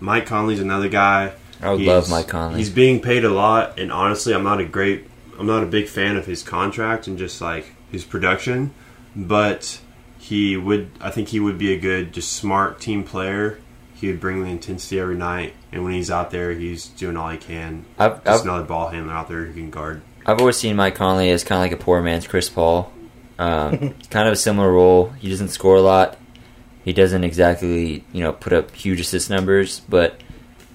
Mike Conley's another guy. I would love Mike Conley. He's being paid a lot, and honestly, I'm not a great, I'm not a big fan of his contract and just like his production. But he would, I think he would be a good, just smart team player. He would bring the intensity every night, and when he's out there, he's doing all he can. I've, Just I've, another ball handler out there who can guard. I've always seen Mike Conley as kind of like a poor man's Chris Paul. Um, kind of a similar role. He doesn't score a lot. He doesn't exactly, you know, put up huge assist numbers, but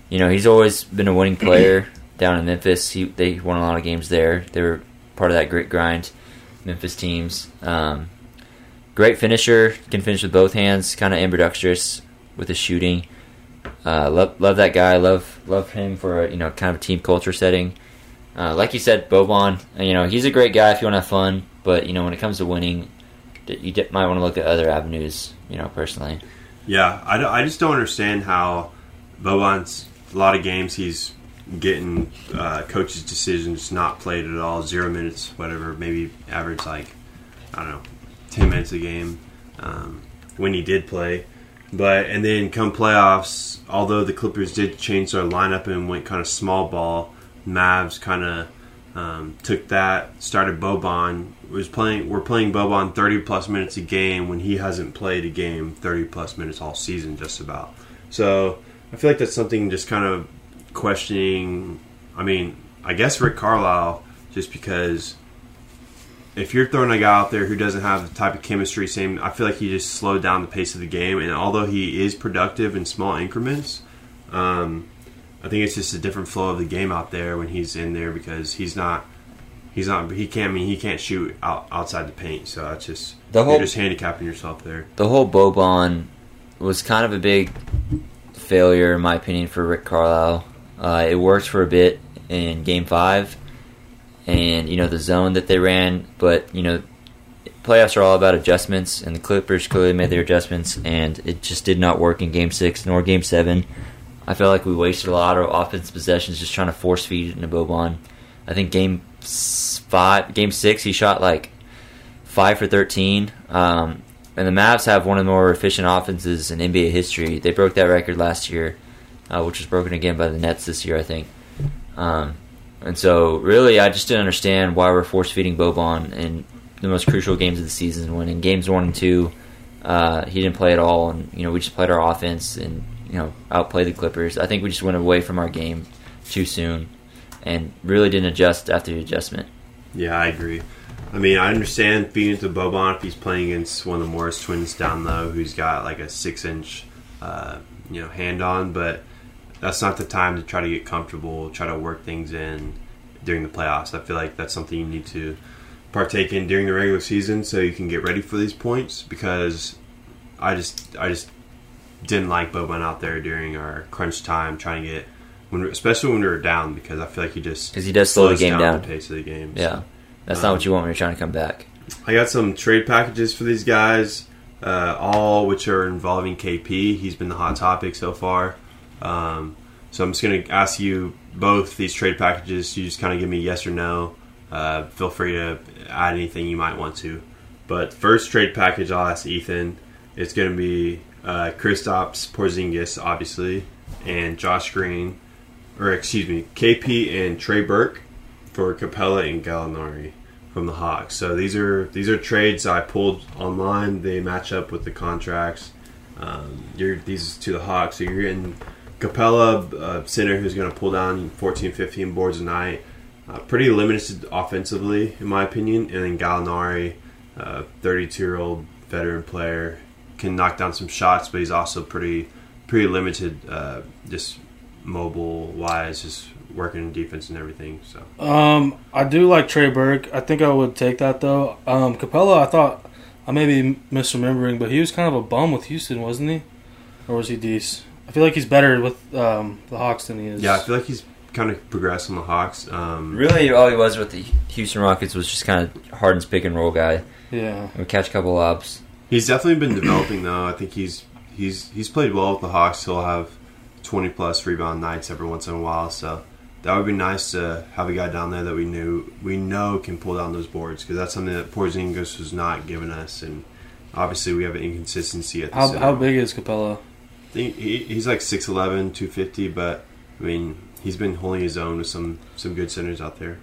you know, he's always been a winning player down in Memphis. He they won a lot of games there. They were part of that great grind, Memphis teams. Um, great finisher, can finish with both hands. Kind of ambidextrous with his shooting. Uh, love love that guy. Love love him for a, you know kind of a team culture setting. Uh, like you said, Boban, uh, you know, he's a great guy if you want to have fun, but, you know, when it comes to winning, you might want to look at other avenues, you know, personally. Yeah, I, I just don't understand how Boban's a lot of games he's getting uh, coaches' decisions not played at all, zero minutes, whatever, maybe average like I don't know, ten minutes a game um, when he did play. But and then come playoffs, although the Clippers did change their lineup and went kind of small ball, Mavs kind of um, took that, started Boban. Was playing. We're playing Boban thirty plus minutes a game when he hasn't played a game thirty plus minutes all season, just about. So I feel like that's something just kind of questioning. I mean, I guess Rick Carlisle, just because if you're throwing a guy out there who doesn't have the type of chemistry, same. I feel like he just slowed down the pace of the game, and although he is productive in small increments, um, I think it's just a different flow of the game out there when he's in there because he's not. He's not. He can't. I mean, he can't shoot out, outside the paint. So that's just The whole- you're just handicapping yourself there. The whole Boban was kind of a big failure, in my opinion, for Rick Carlisle. Uh, it worked for a bit in Game 5, and, you know, the zone that they ran, but, you know, playoffs are all about adjustments, and the Clippers clearly made their adjustments, and it just did not work in Game 6 nor Game 7. I felt like we wasted a lot of offensive possessions just trying to force feed it into Boban. I think Game five, Game Six, he shot like five for thirteen. Um, and the Mavs have one of the more efficient offenses in NBA history. They broke that record last year, uh, which was broken again by the Nets this year, I think. Um, and so, really, I just didn't understand why we're force feeding Boban in the most crucial games of the season. When in games one and two, Uh, he didn't play at all, and you know we just played our offense and you know outplay the Clippers. I think we just went away from our game too soon, and really didn't adjust after the adjustment. Yeah, I agree. I mean, I understand feeding to Boban if he's playing against one of the Morris twins down low, who's got like a six-inch, uh, you know, hand on. But that's not the time to try to get comfortable, try to work things in during the playoffs. I feel like that's something you need to partake in during the regular season so you can get ready for these points. Because I just, I just didn't like Boban out there during our crunch time, trying to get, when, especially when we were down, because I feel like he just because he does slow the game down. the pace of the game. Yeah, So- that's Um, not what you want when you're trying to come back. I got some trade packages for these guys, uh, all which are involving KP. He's been the hot topic so far. Um, so I'm just going to ask you both these trade packages. You just kind of give me yes or no. Uh, feel free to add anything you might want to. But first trade package, I'll ask Ethan. It's going to be uh, Kristaps Porzingis, obviously, and Josh Green, or excuse me, KP and Trey Burke for Capela and Gallinari from the Hawks. So these are these are trades I pulled online. They match up with the contracts. Um, you're these to the Hawks. So you're getting Capela, uh, center who's going to pull down 14, 15 boards a night. Uh, pretty limited offensively, in my opinion. And then Gallinari, 32 year old veteran player, can knock down some shots, but he's also pretty pretty limited, uh, just mobile wise, just working in defense and everything. So. Um, I do like Trey Burke. I think I would take that though. Um, Capela, I thought I may be misremembering, but he was kind of a bum with Houston, wasn't he? Or was he decent? I feel like he's better with um, the Hawks than he is. Yeah, I feel like he's kind of progressed on the Hawks. Um, Really, all he was with the Houston Rockets was just kind of Harden's pick and roll guy. yeah. Would catch a couple lobs. He's definitely been developing though. I think he's he's he's played well with the Hawks. He'll have twenty plus rebound nights every once in a while. So that would be nice to have a guy down there that we knew we know can pull down those boards because that's something that Porzingis was not giving us. And obviously we have an inconsistency at the How, center. how big is Capela? I he, he's like 6'11", 250, but I mean he's been holding his own with some some good centers out there.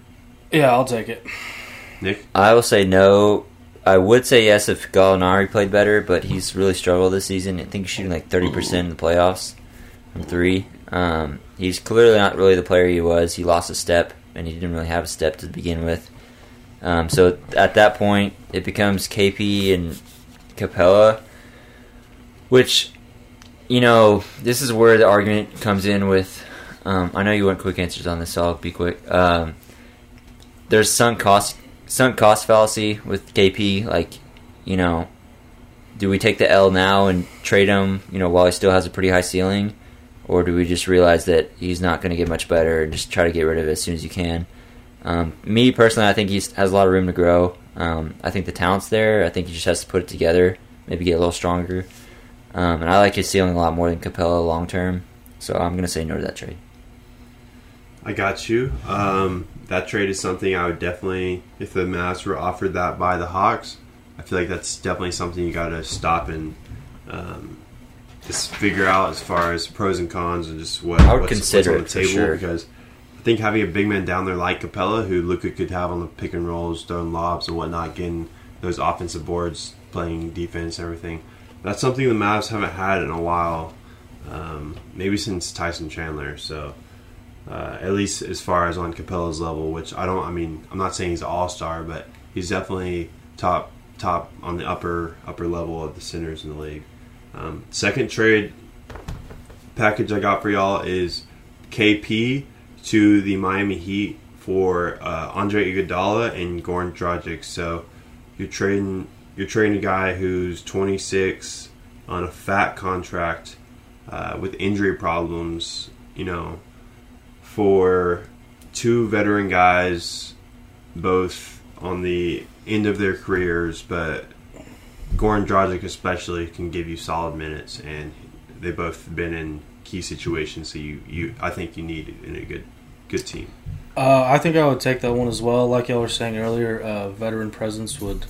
Yeah, I'll take it. Nick, I will say no. I would say yes if Gallinari played better, but he's really struggled this season. I think he's shooting like thirty percent in the playoffs from three. Um, he's clearly not really the player he was. He lost a step, and he didn't really have a step to begin with. Um, so at that point, it becomes KP and Capela, which, you know, this is where the argument comes in with. Um, I know you want quick answers on this, so I'll be quick. Um, there's sunk cost sunk cost fallacy with KP. Like, you know, do we take the L now and trade him? You know, while he still has a pretty high ceiling, or do we just realize that he's not going to get much better and just try to get rid of it as soon as you can? Um, me personally, I think he has a lot of room to grow. Um, I think the talent's there. I think he just has to put it together, maybe get a little stronger. Um, and I like his ceiling a lot more than Capela long term. So I'm going to say no to that trade. I got you. Um, that trade is something I would definitely, if the Mavs were offered that by the Hawks, I feel like that's definitely something you got to stop and um, just figure out as far as pros and cons and just what I would what's, consider what's on the table sure. because I think having a big man down there like Capela, who Luka could have on the pick and rolls, throwing lobs and whatnot, getting those offensive boards, playing defense, and everything. That's something the Mavs haven't had in a while, um, maybe since Tyson Chandler. So uh, at least as far as on Capela's level, which I don't. I mean, I'm not saying he's an all star, but he's definitely top top on the upper upper level of the centers in the league. Um, second trade package I got for y'all is KP to the Miami Heat for uh, Andre Iguodala and Goran Dragic. So you're trading you're trading a guy who's 26 on a fat contract uh, with injury problems. You know, for two veteran guys, both on the end of their careers, but Goran Dragic especially can give you solid minutes, and they both been in key situations. So you, you I think you need in a good good team. Uh, I think I would take that one as well. Like y'all were saying earlier, uh, veteran presence would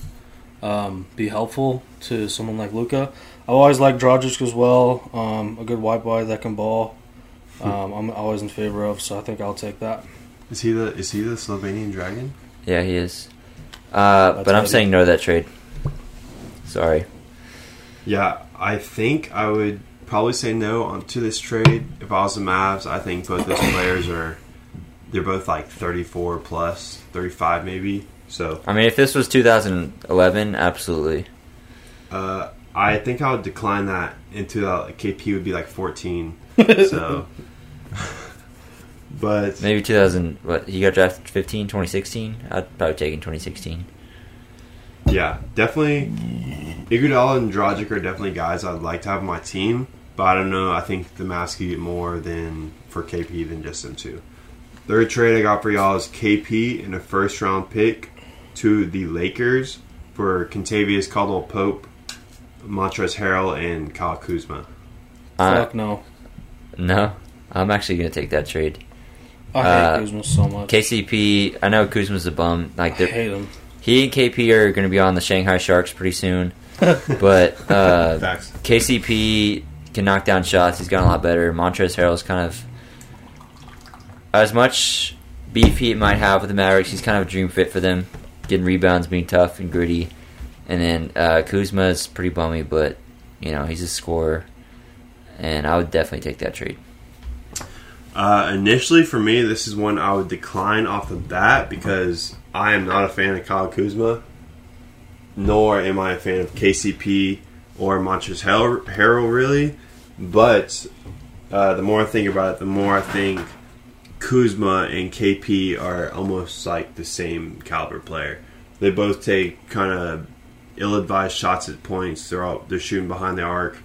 um, be helpful to someone like Luka. I always like Dragic as well. Um, a good white boy that can ball. Um, I'm always in favor of, so I think I'll take that. Is he the is he the Slovenian Dragon? Yeah, he is. Uh, but I'm heavy. saying no to that trade. Sorry. Yeah, I think I would probably say no on to this trade if I was the Mavs. I think both those players are they're both like 34 plus, 35 maybe. So I mean, if this was 2011, absolutely. uh, I think I would decline that into that. KP would be like 14. So, but Maybe 2000. What he got drafted 15, 2016. I'd probably take in 2016. yeah, definitely. Iguodala and Dragic are definitely guys I'd like to have on my team. But I don't know. I think the Mavs could get more than for KP than just them two. Third trade I got for y'all is KP and a first round pick to the Lakers for Kentavious Caldwell Pope, Montrezl Harrell, and Kyle Kuzma. Uh, Fuck no. no, I'm actually gonna take that trade. I hate Uh, Kuzma so much. KCP. I know Kuzma's a bum. Like I hate him. He and KP are going to be on the Shanghai Sharks pretty soon. but uh, KCP can knock down shots. He's gotten a lot better. Montrezl Harrell's kind of as much beef he might have with the Mavericks. He's kind of a dream fit for them, getting rebounds, being tough and gritty. And then uh, Kuzma's pretty bummy, but you know he's a scorer, and I would definitely take that trade. Uh, initially, for me, this is one I would decline off the bat because I am not a fan of Kyle Kuzma, nor am I a fan of KCP or Montrezl Har- Harrell, really. But uh, the more I think about it, the more I think Kuzma and KP are almost like the same caliber player. They both take kind of ill-advised shots at points. They're all they're shooting behind the arc.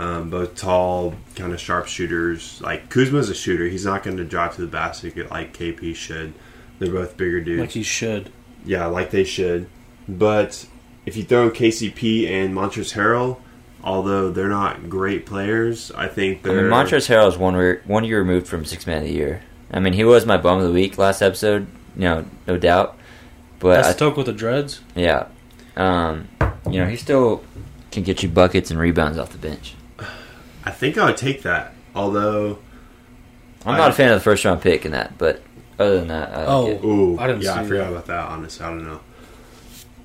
Um, both tall, kind of sharp shooters. Like Kuzma's a shooter. He's not going to drive to the basket like KP should. They're both bigger dudes. Like he should. yeah, like they should. But if you throw in KCP and Montrezl Harrell, although they're not great players, I think I they're mean, Montrezl Harrell is one year, one year removed from six man of the year. I mean, he was my bum of the week last episode, you know, no doubt. But That's I, Stoke with the dreads. yeah, um, you know, he still can get you buckets and rebounds off the bench. I think I would take that. Although, I'm not a fan of the first round pick in that, but other than that, I Oh. it. ooh, I didn't yeah, I forgot that. about that. Honestly, I don't know.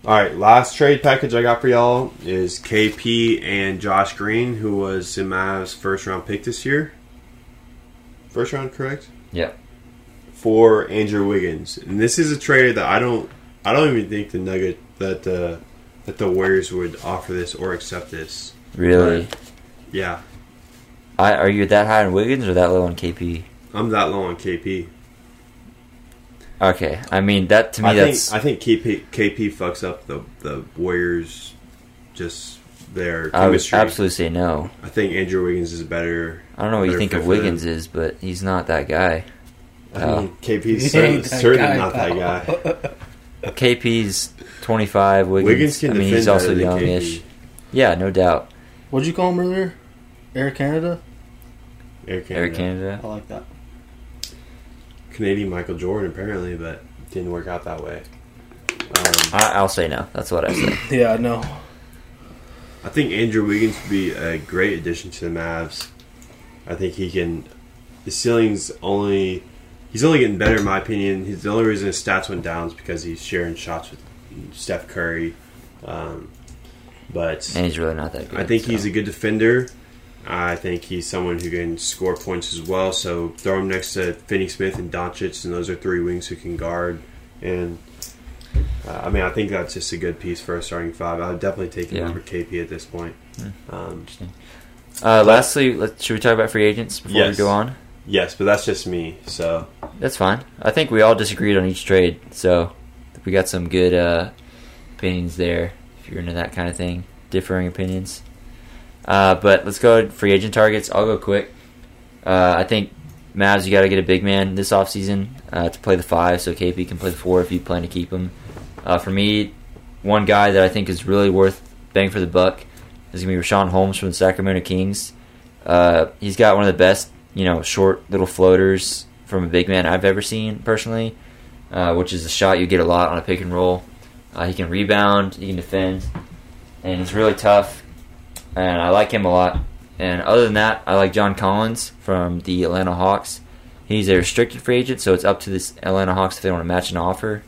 All right, last trade package I got for y'all is KP and Josh Green, who was the Mavs' first round pick this year. First round, correct? Yeah. For Andrew Wiggins, and this is a trade that I don't, I don't even think the Nugget that the that the Warriors would offer this or accept this. Really, Yeah, I, are you that high on Wiggins or that low on KP? I'm that low on KP. Okay, I mean that to me I that's think I think KP KP fucks up the the Warriors, just their I would absolutely say no. I think Andrew Wiggins is better. I don't know what you think of Wiggins them. is, but he's not that guy. I Oh. mean, uh, KP's certainly, ain't that certainly guy, not that guy. KP's 25. Wiggins, Wiggins can I mean, defend he's also youngish. KP. Yeah, no doubt. What'd you call him earlier? Air Canada. Air Canada. Air Canada. I like that. Canadian Michael Jordan apparently, but didn't work out that way. Um, I, I'll say no. That's what I say. Yeah, no. I think Andrew Wiggins would be a great addition to the Mavs. I think he can. The ceiling's only. He's only getting better, in my opinion. He's the only reason his stats went down is because he's sharing shots with Steph Curry. Um, but And he's really not that good. I think so. he's a good defender. I think he's someone who can score points as well. So throw him next to Finney Smith and Doncic, and those are three wings who can guard. And uh, I mean, I think that's just a good piece for a starting five. I would definitely take him Yeah. over KP at this point. Um, Uh, lastly, should we talk about free agents before Yes. we go on? yes, but that's just me. So That's fine. I think we all disagreed on each trade, so we got some good uh, opinions there. If you're into that kind of thing, differing opinions. Uh, but let's go free agent targets. I'll go quick. Uh, I think Mavs, you got to get a big man this offseason uh, to play the five, so KP can play the four if you plan to keep him. Uh, for me, one guy that I think is really worth bang for the buck is going to be Richaun Holmes from the Sacramento Kings. Uh, he's got one of the best, you know, short little floaters from a big man I've ever seen personally, uh, which is a shot you get a lot on a pick and roll. Uh, he can rebound, he can defend, and he's really tough. And I like him a lot. And other than that, I like John Collins from the Atlanta Hawks. He's a restricted free agent, so it's up to the Atlanta Hawks if they want to match an offer.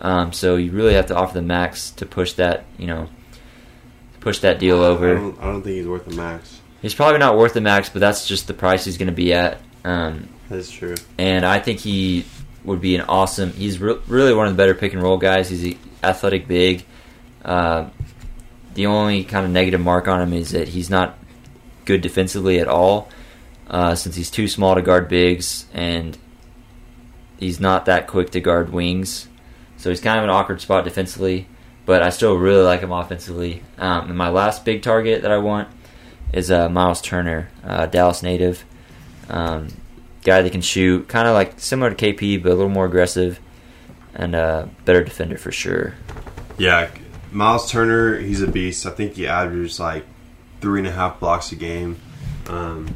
Um, so you really have to offer the max to push that, you know, push that deal I over. don't, I don't think he's worth the max. He's probably not worth the max, but that's just the price he's going to be at. Um, That's true. and I think he would be an awesome. He's re- really one of the better pick and roll guys. He's a athletic big. Uh, the only kind of negative mark on him is that he's not good defensively at all, uh, since he's too small to guard bigs and he's not that quick to guard wings. So he's kind of an awkward spot defensively, but I still really like him offensively. Um, and my last big target that I want is uh, Miles Turner, uh, Dallas native. Um, guy that can shoot, kind of like similar to KP, but a little more aggressive and a better defender for sure. Yeah, Miles Turner, he's a beast. I think he averages like three and a half blocks a game. Um,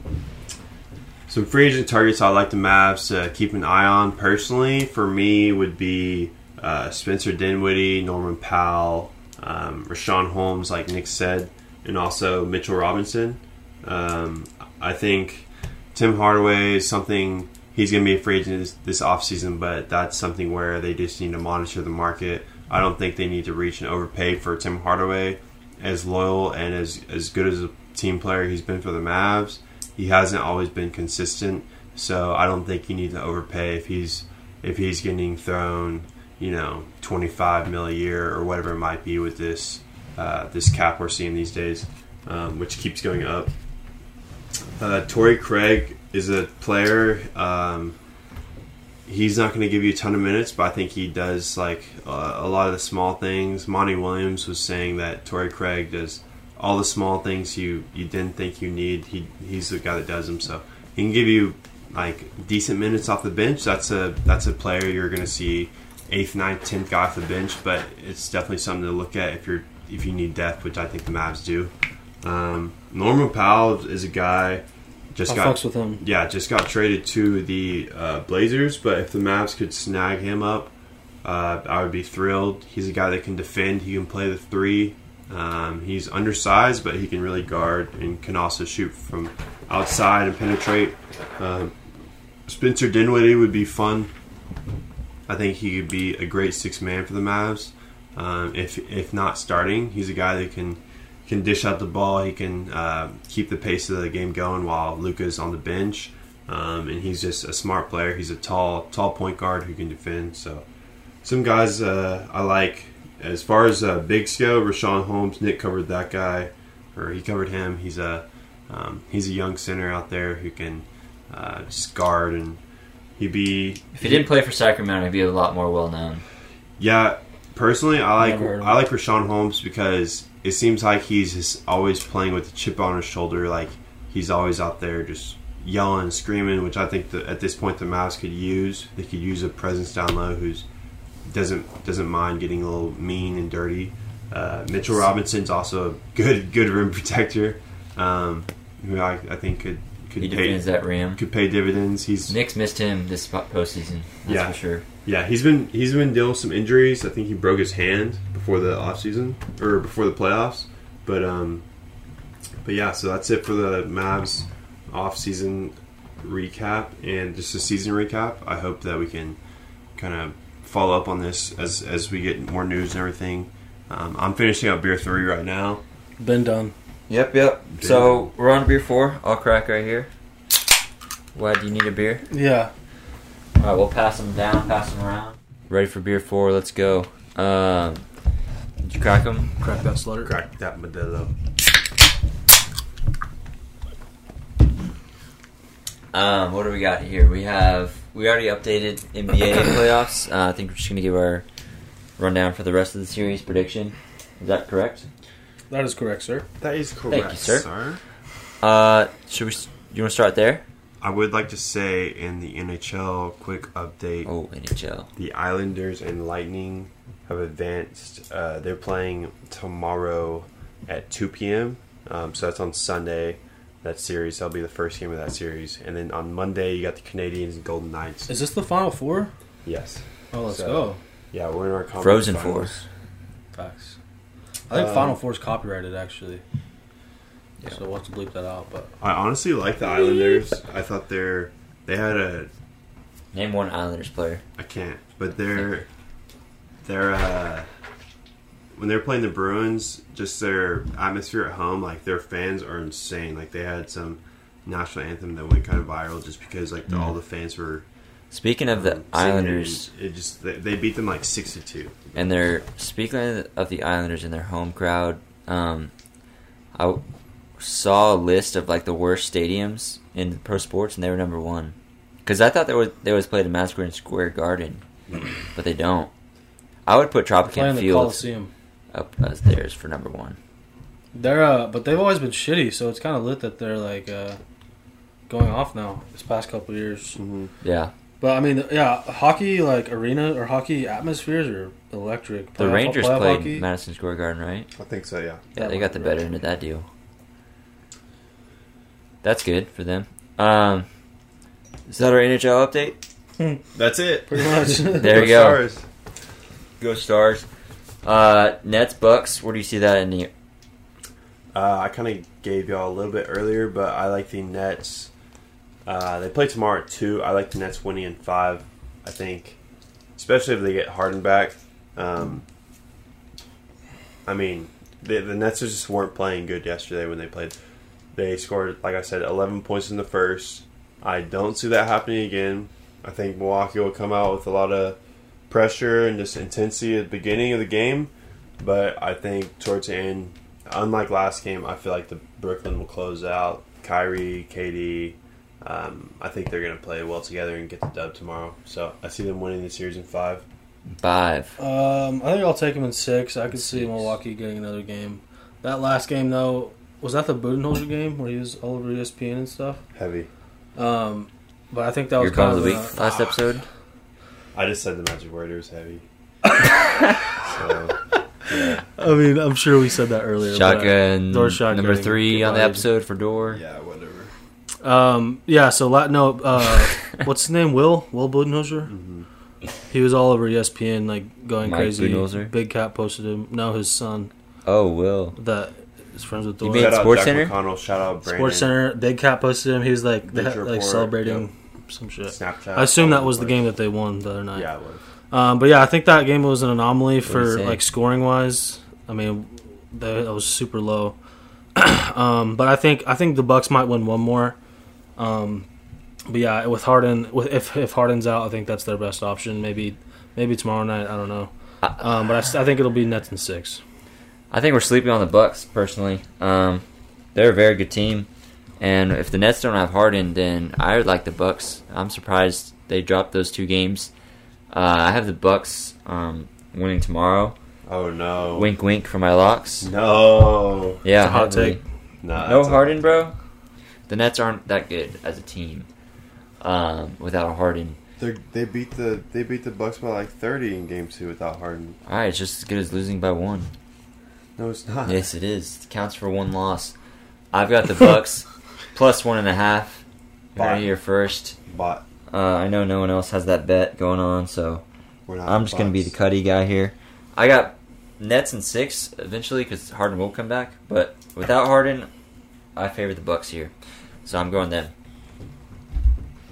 some free agent targets I like the Mavs to keep an eye on personally for me would be uh, Spencer Dinwiddie, Norman Powell, um, Richaun Holmes, like Nick said, and also Mitchell Robinson. Um, I think Tim Hardaway is something he's going to be a free agent this, this offseason, but that's something where they just need to monitor the market. I don't think they need to reach and overpay for Tim Hardaway. As loyal and as, as good as a team player he's been for the Mavs, he hasn't always been consistent. So I don't think you need to overpay if he's if he's getting thrown, you know, twenty five mil a year or whatever it might be with this uh, this cap we're seeing these days, um, which keeps going up. Uh, Torrey Craig is a player. Um, he's not going to give you a ton of minutes, but I think he does like uh, a lot of the small things. Monty Williams was saying that Torrey Craig does all the small things you, you didn't think you need. He he's the guy that does them. So he can give you like decent minutes off the bench. That's a that's a player you're going to see eighth, ninth, tenth guy off the bench. But it's definitely something to look at if you're if you need depth, which I think the Mavs do. Um, Norman Powell is a guy just I got with him. yeah, just got traded to the uh, Blazers, but if the Mavs could snag him up, uh, I would be thrilled. He's a guy that can defend. He can play the three. Um, he's undersized, but he can really guard and can also shoot from outside and penetrate. Um, Spencer Dinwiddie would be fun. I think he could be a great six man for the Mavs. Um, if if not starting, he's a guy that can can dish out the ball. He can uh, keep the pace of the game going while Luka's on the bench. Um, and he's just a smart player. He's a tall, tall point guard who can defend. So, some guys uh, I like. As far as uh, bigs go, Richaun Holmes, Nick covered that guy, or he covered him. He's a um, he's a young center out there who can uh, just guard and he'd be. If he didn't play for Sacramento, he'd be a lot more well known. Yeah, personally, I like I like Richaun Holmes because it seems like he's always playing with a chip on his shoulder. Like he's always out there just yelling and screaming, which I think that at this point the Mavs could use. They could use a presence down low who's doesn't doesn't mind getting a little mean and dirty. Uh, Mitchell Robinson's also a good good rim protector, um, who I, I think could could He pay defends that rim. could pay dividends. He's Knicks missed him this po- postseason. That's Yeah. for sure. Yeah, he's been he's been dealing with some injuries. I think he broke his hand before the offseason or before the playoffs. But um but yeah, so that's it for the Mavs offseason recap and just a season recap. I hope that we can kind of follow up on this as as we get more news and everything. Um, I'm finishing up beer three right now. Been done. Yep, yep. So we're on beer four. I'll crack right here. Why do you need a beer? Yeah. All right, we'll pass them down, pass them around. Ready for beer four? Let's go. Um, did you crack them? Crack that slutter. Crack that Modelo. Um, what do we got here? We have we already updated NBA playoffs. Uh, I think we're just gonna give our rundown for the rest of the series prediction. Is that correct? That is correct, sir. That is correct, Thank you, sir. Uh, should we? You want to start there? I would like to say in the NHL quick update. Oh, NHL. the Islanders and Lightning have advanced. Uh, they're playing tomorrow at 2 p.m. Um, so that's on Sunday. That series that'll be the first game of that series, and then on Monday you got the Canadiens and Golden Knights. Is this the final four? Yes, Oh, let's So- go. yeah, we're in our conference Frozen finals. Facts. I think Um, Final Four is copyrighted, actually. Yeah. So we'll have to bleep that out. But I honestly like the Islanders. I thought they're they had a Name one Islanders player. I can't, but they're they're uh when they're playing the Bruins, just their atmosphere at home, like their fans are insane. Like they had some national anthem that went kind of viral just because like the, all the fans were Speaking of the um. Islanders, It just they, they beat them like six to two. and they're speaking of the Islanders and their home crowd. Um, I w- saw a list of like the worst stadiums in pro sports, and they were number one. Because I thought they was they was played in Madison Square Garden, but they don't. I would put Playing Tropicana the Field Coliseum. up as theirs for number one. They're uh, but they've always been shitty, so it's kind of lit that they're like uh, going off now. This past couple of years, Yeah, but I mean, yeah, hockey like arena or hockey atmospheres are electric. the Rangers playoff played hockey, Madison Square Garden, right? I think so. Yeah. Yeah, they got the better end of that deal. That's good for them. Um, is that our NHL update? That's it. pretty much. There you go. Go Stars. Uh, Nets Bucks. Where do you see that in the? Uh, I kind of gave y'all a little bit earlier, but I like the Nets. Uh, they play tomorrow at two. I like the Nets winning in five. I think, especially if they get Harden back. Um, I mean, the, the Nets just weren't playing good yesterday when they played. They scored, like I said, 11 points in the first. I don't see that happening again. I think Milwaukee will come out with a lot of pressure and just intensity at the beginning of the game. But I think towards the end, unlike last game, I feel like the Brooklyn will close out. Kyrie, KD, um, I think they're going to play well together and get the dub tomorrow. So I see them winning the series in five. Five. Um, I think I'll take them in six. I could see Milwaukee getting another game. That last game though, was that the Budenholzer game where he was all over ESPN and stuff? Heavy. Um, but I think that was Your bum kind of the week a- last episode. I just said the magic word. It was heavy. so, yeah. I mean, I'm sure we said that earlier. but- Shotgun. Door shotgun number three on the episode for Door. Yeah, whatever. Um, yeah. So la- no, uh, what's his name? Will Will Budenholzer. Mm-hmm. He was all over ESPN, like going Mike crazy. Budenholzer? Big Cat posted him. No, his son Oh, Will. that is friends with You Dora. mean Shout out Sports Jack Center? McConnell. Shout out Brandon. Sports Center. Big Cat posted him. He was like they Bleacher like Report, celebrating some shit. Snapchat. I assume that was the game that they won the other night. Yeah, it was. Um, but yeah, I think that game was an anomaly do you for like scoring wise. I mean, that, that was super low. um, but I think I think the Bucks might win one more. Um, but yeah, with Harden, with if if Harden's out, I think that's their best option. Maybe maybe tomorrow night. I don't know. Um, but I think it'll be Nets and six. I think we're sleeping on the Bucks personally. Um, they're a very good team, and if the Nets don't have Harden, then I would like the Bucks. I'm surprised they dropped those two games. Uh, I have the Bucks um, winning tomorrow. Oh no. Wink, wink for my locks. No. Yeah, It's a hot take. Nah, No Harden, bro. The Nets aren't that good as a team um, without Harden. They're, they beat the they beat the Bucks by like thirty in game two without Harden. All right, it's just as good as losing by one. No, it's not. Yes, it is. It counts for one loss. I've got the Bucks plus one and a half. You're here first. But Uh, I know no one else has that bet going on, so. I'm just going to be the cutty guy here. I got Nets and six eventually because Harden will come back, but without Harden, I favor the Bucks here, so I'm going them.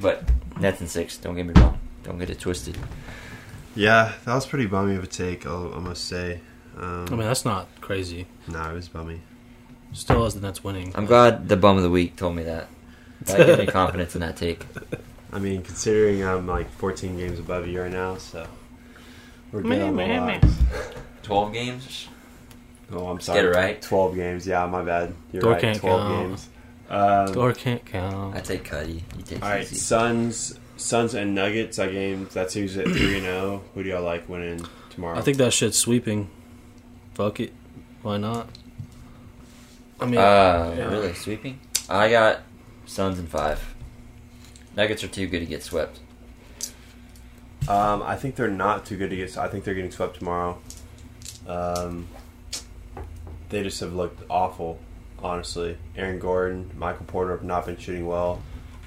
But Nets and six. Don't get me wrong. Don't get it twisted. Yeah, that was pretty bummy of a take. I'll, I must say. Um, I mean, that's not crazy. nah, it was bummy. Still has the Nets winning. I'm glad the bum of the week told me that. That gave me confidence in that take. I mean, considering I'm like 14 games above you right now, so we're good Meh, on the meh, locks. Twelve games. Oh, I'm sorry. get sorry. it right. 12 games. Yeah, my bad. You're Door right. can't 12 count. games. Um, Or can't count. I take Cuddy. You take all right, easy. Suns, Suns and Nuggets. That game. That series at three and zero. Who do y'all like winning tomorrow? I think that shit's sweeping. Fuck it. Why not? I mean, Uh, yeah. really sweeping? I got Suns in five. Nuggets are too good to get swept. Um, I think they're not too good to get. I think they're getting swept tomorrow. Um, they just have looked awful, honestly. Aaron Gordon, Michael Porter have not been shooting well.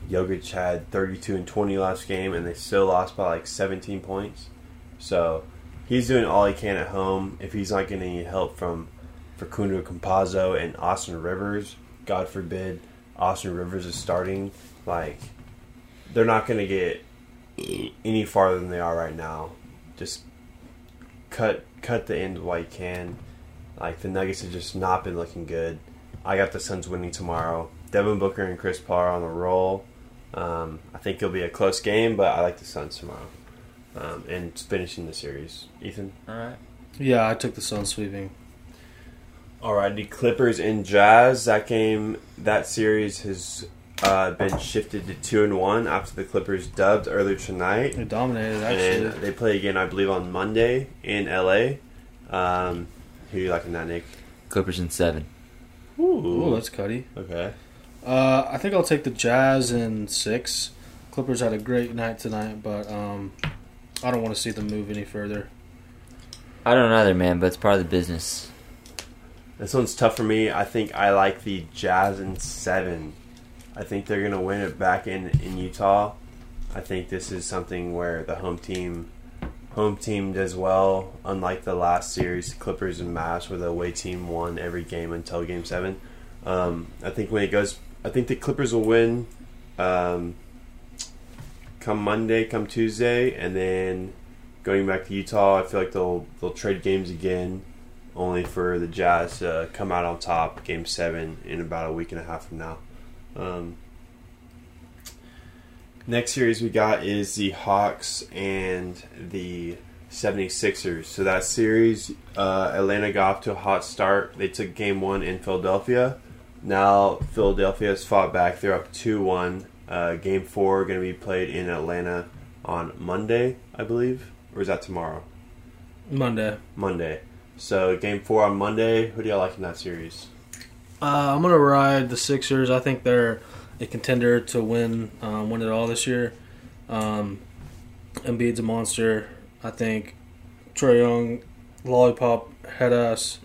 Jokic had 32 and 20 last game, and they still lost by like 17 points. So he's doing all he can at home. If he's not getting any help from Facundo Campazzo and Austin Rivers, God forbid, Austin Rivers is starting, like they're not going to get any farther than they are right now. Just cut cut the end while you can. Like the Nuggets have just not been looking good. I got the Suns winning tomorrow. Devin Booker and Chris Paul are on the roll. Um, I think it'll be a close game, but I like the Suns tomorrow. Um, and finishing the series. Ethan? All right. Yeah, I took the Suns sweeping. Alrighty, Clippers and Jazz. That game, that series has uh, been shifted to two and one after the Clippers dubbed earlier tonight. They dominated And they play again, I believe, on Monday in LA. Um, who you like liking that, Nick? Clippers in seven. Ooh, that's Cuddy. okay. Uh, I think I'll take the Jazz in six. Clippers had a great night tonight, but um, I don't want to see them move any further. I don't either, man, but it's part of the business. This one's tough for me. I think I like the Jazz in seven. I think they're gonna win it back in in Utah. I think this is something where the home team, home team does well. Unlike the last series, Clippers and Mavs, where the away team won every game until Game Seven. Um, I think when it goes, I think the Clippers will win. Um, come Monday, come Tuesday, and then going back to Utah, I feel like they'll they'll trade games again only for the Jazz to come out on top game seven in about a week and a half from now. Um, next series we got is the Hawks and the 76ers. So that series, uh, Atlanta got off to a hot start. They took game one in Philadelphia. Now Philadelphia has fought back. They're up 2 1. Uh, game four going to be played in Atlanta on Monday, I believe. Or is that tomorrow? Monday. Monday. So game four on Monday. Who do y'all like in that series? Uh, I'm gonna ride the Sixers. I think they're a contender to win um, win it all this year. Um, Embiid's a monster. I think Trae Young, lollipop head ass,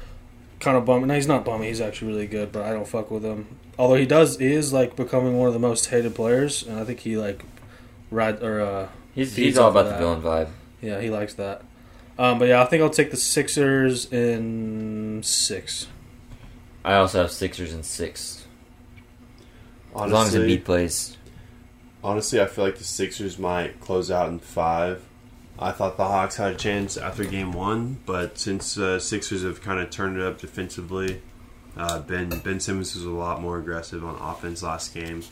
kind of bummy. No, he's not bummy. He's actually really good, but I don't fuck with him. Although he does, he is like becoming one of the most hated players, and I think he like ride or uh, He's, he's all about the that. villain vibe. yeah, he likes that. Um, but yeah, I think I'll take the Sixers in six. I also have Sixers in six. Honestly, As long as Embiid plays. honestly, I feel like the Sixers might close out in five. I thought the Hawks had a chance after game one, but since uh, Sixers have kind of turned it up defensively, uh, Ben Ben Simmons was a lot more aggressive on offense last game.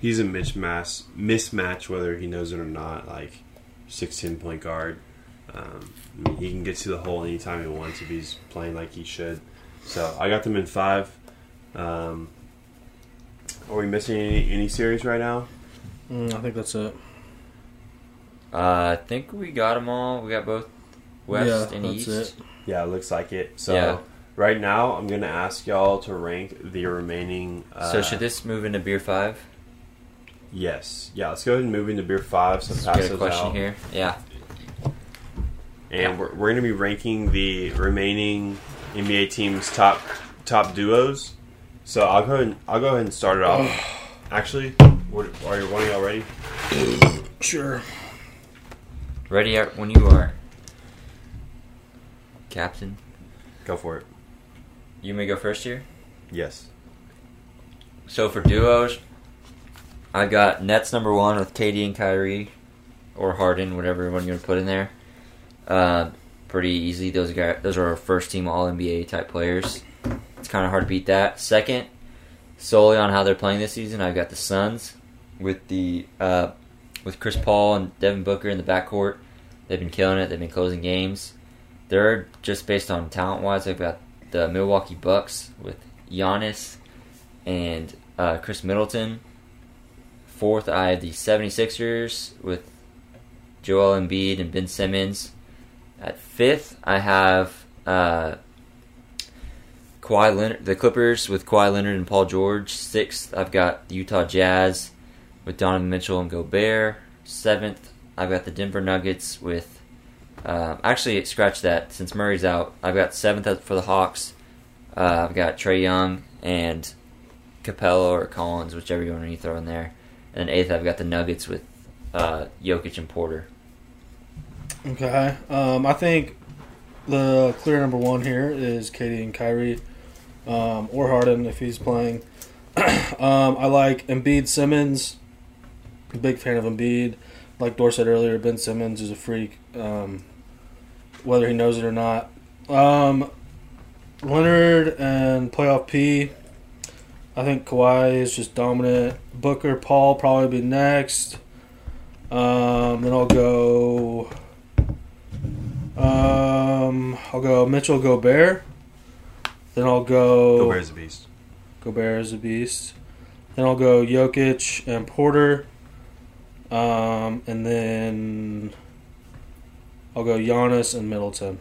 He's a mismatch, mismatch whether he knows it or not. Like sixteen point guard, um, I mean, he can get to the hole anytime he wants if he's playing like he should. So I got them in five. Um, are we missing any, any series right now? Mm, I think that's it. Uh, I think we got them all. We got both West Yeah, and that's East. it. Yeah, it looks like it. So Yeah. right now, I'm gonna ask y'all to rank the remaining. Uh, so should this move into beer five? Yes. Yeah. Let's go ahead and move into beer five. So Let's pass get a those question out. here. Yeah. and we're, we're gonna be ranking the remaining NBA teams' top top duos. So I'll go ahead. And, I'll go ahead and start it off. Actually, what, are you one of y'all ready? Sure. Ready out when you are. Captain, Go for it. you may go first here. Yes. So for duos, I got Nets number one with KD and Kyrie, or Harden, whatever one you want to put in there. Uh, pretty easy. Those guys, those are our first team All NBA type players. It's kind of hard to beat that. Second, solely on how they're playing this season, I've got the Suns with the uh, with Chris Paul and Devin Booker in the backcourt. They've been killing it. They've been closing games. Third, just based on talent wise, I've got the Milwaukee Bucks with Giannis and uh, Khris Middleton. Fourth, I have the 76ers with Joel Embiid and Ben Simmons. At fifth, I have uh, Kawhi Leonard, the Clippers with Kawhi Leonard and Paul George. Sixth, I've got the Utah Jazz with Donovan Mitchell and Gobert. Seventh, I've got the Denver Nuggets with. Uh, actually, scratch that. Since Murray's out, I've got seventh for the Hawks. Uh, I've got Trae Young and Capela or Collins, whichever you want to throw in there. And eighth, I've got the Nuggets with uh, Jokic and Porter. Okay. Um, I think the clear number one here is KD and Kyrie, um, or Harden if he's playing. um, I like Embiid Simmons. Big fan of Embiid. Like Dor said earlier, Ben Simmons is a freak, um, whether he knows it or not. Um, Leonard and playoff P. I think Kawhi is just dominant. Booker, Paul probably be next. Um, then I'll go. Um, I'll go Mitchell Gobert. Then I'll go. Gobert's a beast. Gobert is a beast. Then I'll go Jokic and Porter. Um, and then I'll go Giannis and Middleton.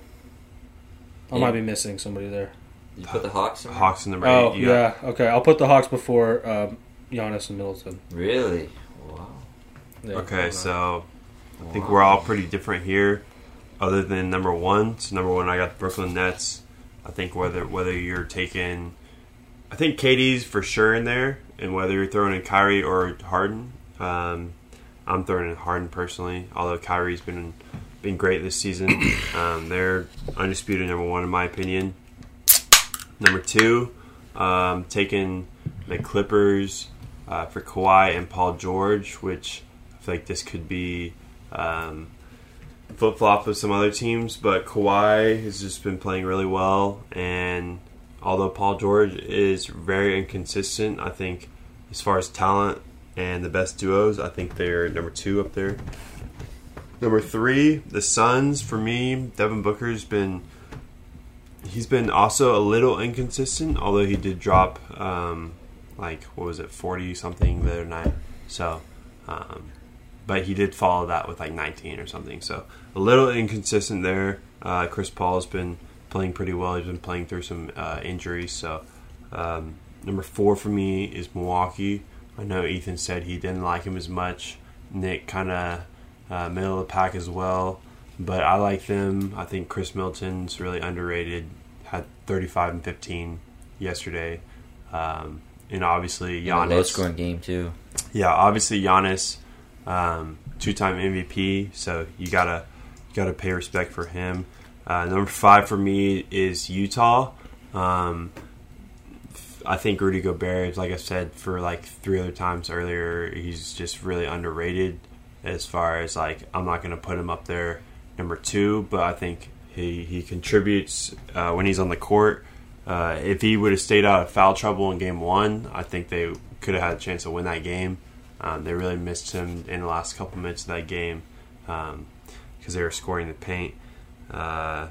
I Yeah. might be missing somebody there. You put the Hawks in? there? Hawks in number Oh eight. You got- yeah, okay. I'll put the Hawks before um, Giannis and Middleton. Really? Wow. Yeah, Okay, so I think Wow. we're all pretty different here, other than number one. So number one, I got the Brooklyn Nets. I think whether whether you're taking, I think KD's for sure in there, and whether you're throwing in Kyrie or Harden, um, I'm throwing in Harden personally. Although Kyrie's been been great this season, um, they're undisputed number one in my opinion. Number two, um, taking the Clippers uh, for Kawhi and Paul George, which I feel like this could be um, flip flop with some other teams, but Kawhi has just been playing really well, and although Paul George is very inconsistent, I think as far as talent and the best duos, I think they're number two up there. Number three, the Suns. For me, Devin Booker's been he's been also a little inconsistent, although he did drop um, like what was it, forty something the other night. So, um, but he did follow that with like nineteen or something. So a little inconsistent there. Uh, Chris Paul's been playing pretty well. He's been playing through some uh, injuries. So um, number four for me is Milwaukee. I know Ethan said he didn't like him as much. Nick kind of uh, middle of the pack as well. But I like them. I think Khris Middleton's really underrated. Had 35 and 15 yesterday. Um, and obviously In a low scoring game too. Yeah, obviously Giannis, um, two-time MVP. So you gotta you gotta pay respect for him. Uh, number five for me is Utah. Um, I think Rudy Gobert, like I said for like three other times earlier, he's just really underrated. As far as like, I'm not gonna put him up there number two, but I think he he contributes uh, when he's on the court. Uh, if he would have stayed out of foul trouble in game one, I think they could have had a chance to win that game. Um, they really missed him in the last couple minutes of that game because they were scoring the paint. Uh,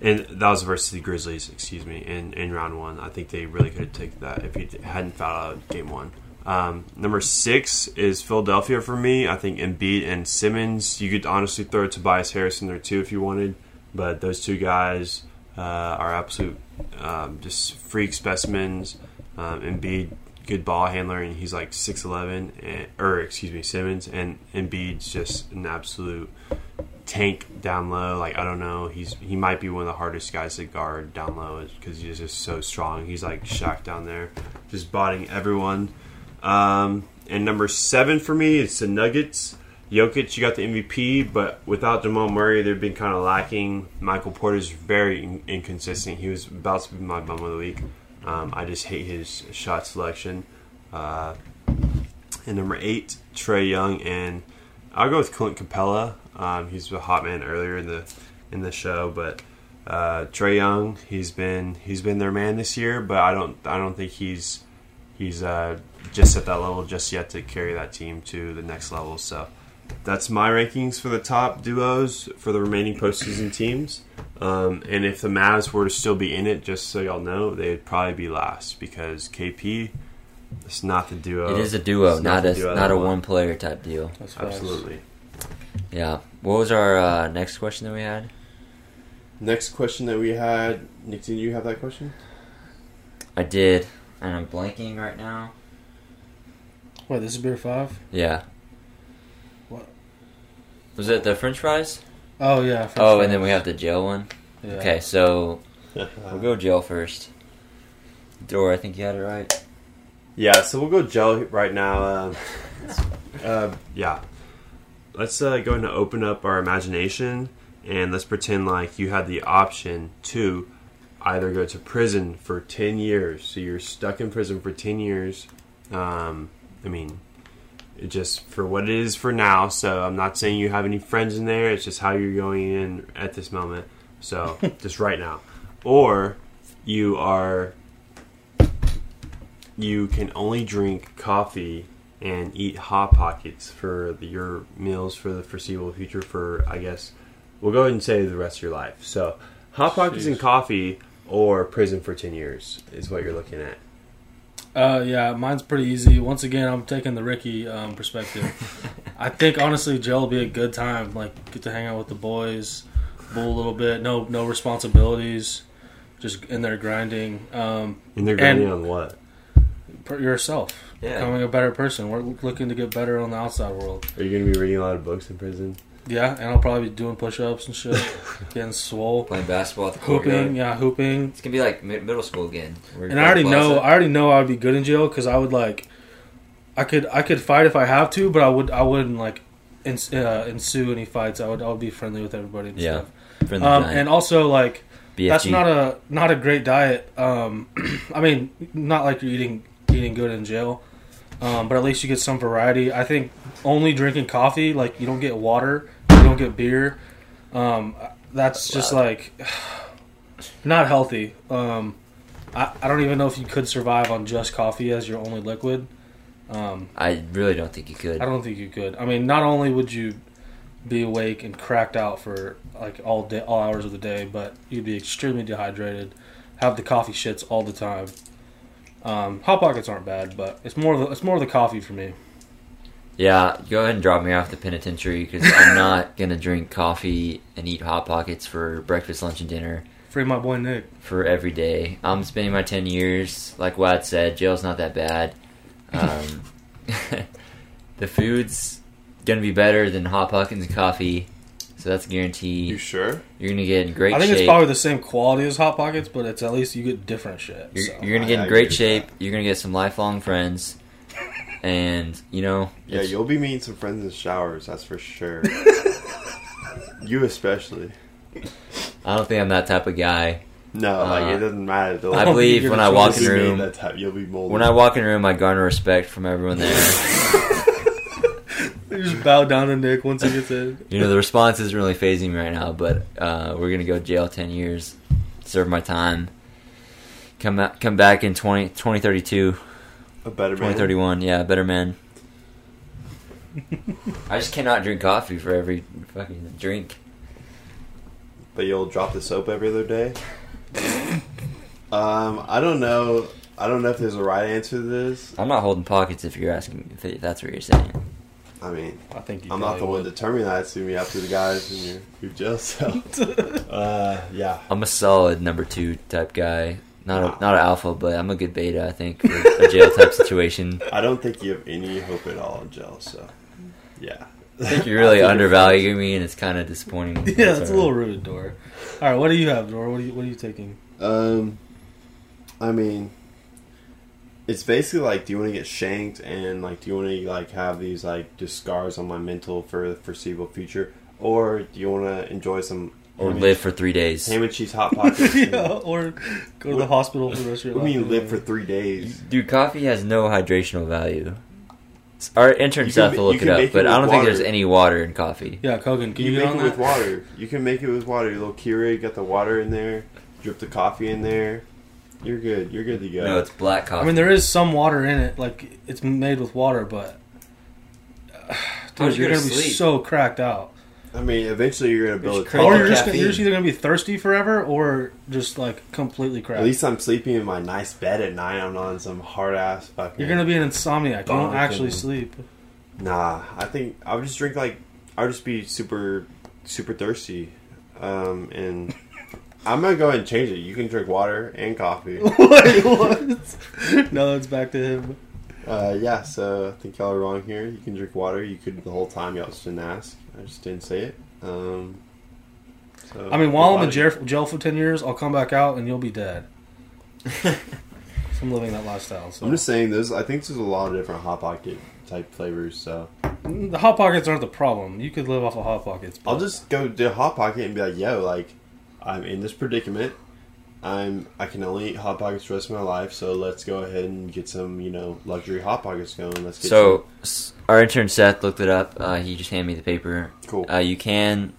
and that was versus the Grizzlies, excuse me, in, in round one. I think they really could have taken that if he hadn't fouled out game one. Um, number six is Philadelphia for me. I think Embiid and Simmons. You could honestly throw Tobias Harris in there too if you wanted, but those two guys uh, are absolute um, just freak specimens. Um, Embiid, good ball handler, and he's like six eleven, or excuse me, Simmons, and Embiid's just an absolute tank down low. Like I don't know, he's he might be one of the hardest guys to guard down low because he's just so strong. He's like Shaq down there, just botting everyone. Um, and number seven for me is the Nuggets. Jokic, you got the MVP, but without Jamal Murray, they've been kind of lacking. Michael Porter's very in- inconsistent. He was about to be my bum of the week. Um, I just hate his shot selection. Uh, and number eight, Trae Young, and I'll go with Clint Capela. Um, he's a hot man earlier in the in the show, but uh, Trae Young, he's been he's been their man this year, but I don't I don't think he's he's uh, just at that level just yet to carry that team to the next level. So that's my rankings for the top duos for the remaining postseason teams. Um, and if the Mavs were to still be in it, just so y'all know, they'd probably be last because KP. It's not the duo. It is a duo, It's not the a duo not that a I want. one player type deal. That's facts. Absolutely. Yeah. What was our uh, next question that we had? Next question that we had, Nick, did you have that question? I did, and I'm blanking right now. Wait, this is beer five? Yeah. What? Was it the French fries? Oh yeah. French Oh, and then we have the jail one. Yeah. Okay, so we'll go jail first. Dor, I think you had it right. Yeah, so we'll go gel right now. Um, uh, yeah, let's uh, go ahead and open up our imagination and let's pretend like you had the option to either go to prison for ten years. So you're stuck in prison for ten years. Um, I mean, it just for what it is for now. So I'm not saying you have any friends in there. It's just how you're going in at this moment. So just right now, or you are you can only drink coffee and eat hot pockets for the, your meals for the foreseeable future for I guess we'll go ahead and say the rest of your life. So hot pockets and coffee or prison for ten years is what you're looking at. Uh, yeah, mine's pretty easy. Once again, I'm taking the Ricky um, perspective. I think honestly, jail will be a good time. Like, get to hang out with the boys, bull a little bit. No, no responsibilities. Just in there grinding. Um, And they're And- grinding on what? per yourself, Yeah. becoming a better person. We're looking to get better on the outside world. Are you going to be reading a lot of books in prison? Yeah, and I'll probably be doing push-ups and shit, getting swole, Playing basketball at the hooping. courtyard. Yeah, hooping. It's gonna be like mid- middle school again. We're And I already know. I already know I would be good in jail because I would like. I could I could fight if I have to, but I would I wouldn't like ins- uh, ensue any fights. I would I would be friendly with everybody. And Yeah. stuff. Friendly Um, giant. and also like BFG. that's not a not a great diet. Um, I mean, not like you're eating eating good in jail, um, but at least you get some variety. I think only drinking coffee, like you don't get water, get beer. Um, that's just like not healthy. Um, I, I don't even know if you could survive on just coffee as your only liquid. Um, I really don't think you could. I don't think you could. I mean, not only would you be awake and cracked out for like all day, all hours of the day, but you'd be extremely dehydrated, have the coffee shits all the time. Um, hot pockets aren't bad, but it's more of the, it's more of the coffee for me. Yeah, go ahead and drop me off the penitentiary because I'm not gonna drink coffee and eat hot pockets for breakfast, lunch, and dinner Free my boy Nick. for every day. I'm spending my ten years, like Wad said, jail's not that bad. Um, the food's gonna be better than hot pockets and coffee, so that's a guarantee. You sure? You're gonna get in great I think shape. it's probably the same quality as hot pockets, but it's at least you get different shit. You're, so. you're gonna get I in agree great shape. You're gonna get some lifelong friends, and you know, Yeah, it's- you'll be meeting some friends in showers, that's for sure. you especially. I don't think I'm that type of guy. No, like Uh, it doesn't matter. They'll- I believe when I walk in the room, that type- You'll be molded. when I walk in the room, I garner respect from everyone there. You just bow down to Nick once he gets in. you know, the response isn't really phasing me right now, but uh, we're gonna go to jail ten years, serve my time, come out, come back in 20, 2032, a better man. 2031. Yeah, better man. I just cannot drink coffee for every fucking drink. But you'll drop the soap every other day. um, I don't know. I don't know if there's a right answer to this. I'm not holding pockets if you're asking if, if that's what you're saying. I mean, I think you I'm not the one determining that. It's gonna be up to the guys in your, your jail cell. uh, yeah. I'm a solid number two type guy. Not a, not an alpha, but I'm a good beta. I think for a jail type situation. I don't think you have any hope at all in jail. So, yeah. I think you're really undervaluing me, and it's kind of disappointing. Yeah, it's a little rude, Dora. All right, what do you have, Dora? What are you What are you taking? Um, I mean, it's basically like, do you want to get shanked and like, do you want to like have these like just scars on my mental for the foreseeable future, or do you want to enjoy some or ham and- live for three days. ham and cheese hot pockets? yeah, or go to the hospital for the rest of your What do you mean live for three days? Dude, coffee has no hydrational value. Our intern You Seth will look it up, it but I don't think there's any water in coffee. Yeah, Kogan, can You, you, can get make on it that? with water. You can make it with water. Your little Keurig, got the water in there. Drip the coffee in there. You're good. You're good to go. No, it's black coffee. I mean, there is some water in it. Like it's made with water, but uh, How'd dude, you you're gonna to be so cracked out. I mean, eventually you're gonna build. a crazy. Or you're just you're just either gonna be thirsty forever, or just like completely cracked. At least I'm sleeping in my nice bed at night. I'm not on some hard ass fucking. you're gonna be an insomniac. You don't actually sleep. Nah, I think I would just drink like I would just be super, super thirsty, um, and I'm gonna go ahead and change it. You can drink water and coffee. Wait, what? no, it's back to him. Uh, yeah, so I think y'all are wrong here. You can drink water. You could the whole time. Y'all just didn't ask. I just didn't say it. Um, so I mean, while I'm in jail, jail for ten years, I'll come back out and you'll be dead. I'm living that lifestyle. So I'm just saying this. I think there's a lot of different hot pocket type flavors. So the hot pockets aren't the problem. You could live off of hot pockets. but- I'll just go to hot pocket and be like, "Yo, like, I'm in this predicament. I'm I can only eat hot pockets the rest of my life. So let's go ahead and get some, you know, luxury hot pockets going. Let's get So, s- our intern Seth looked it up. Uh, he just handed me the paper. cool. Uh, you can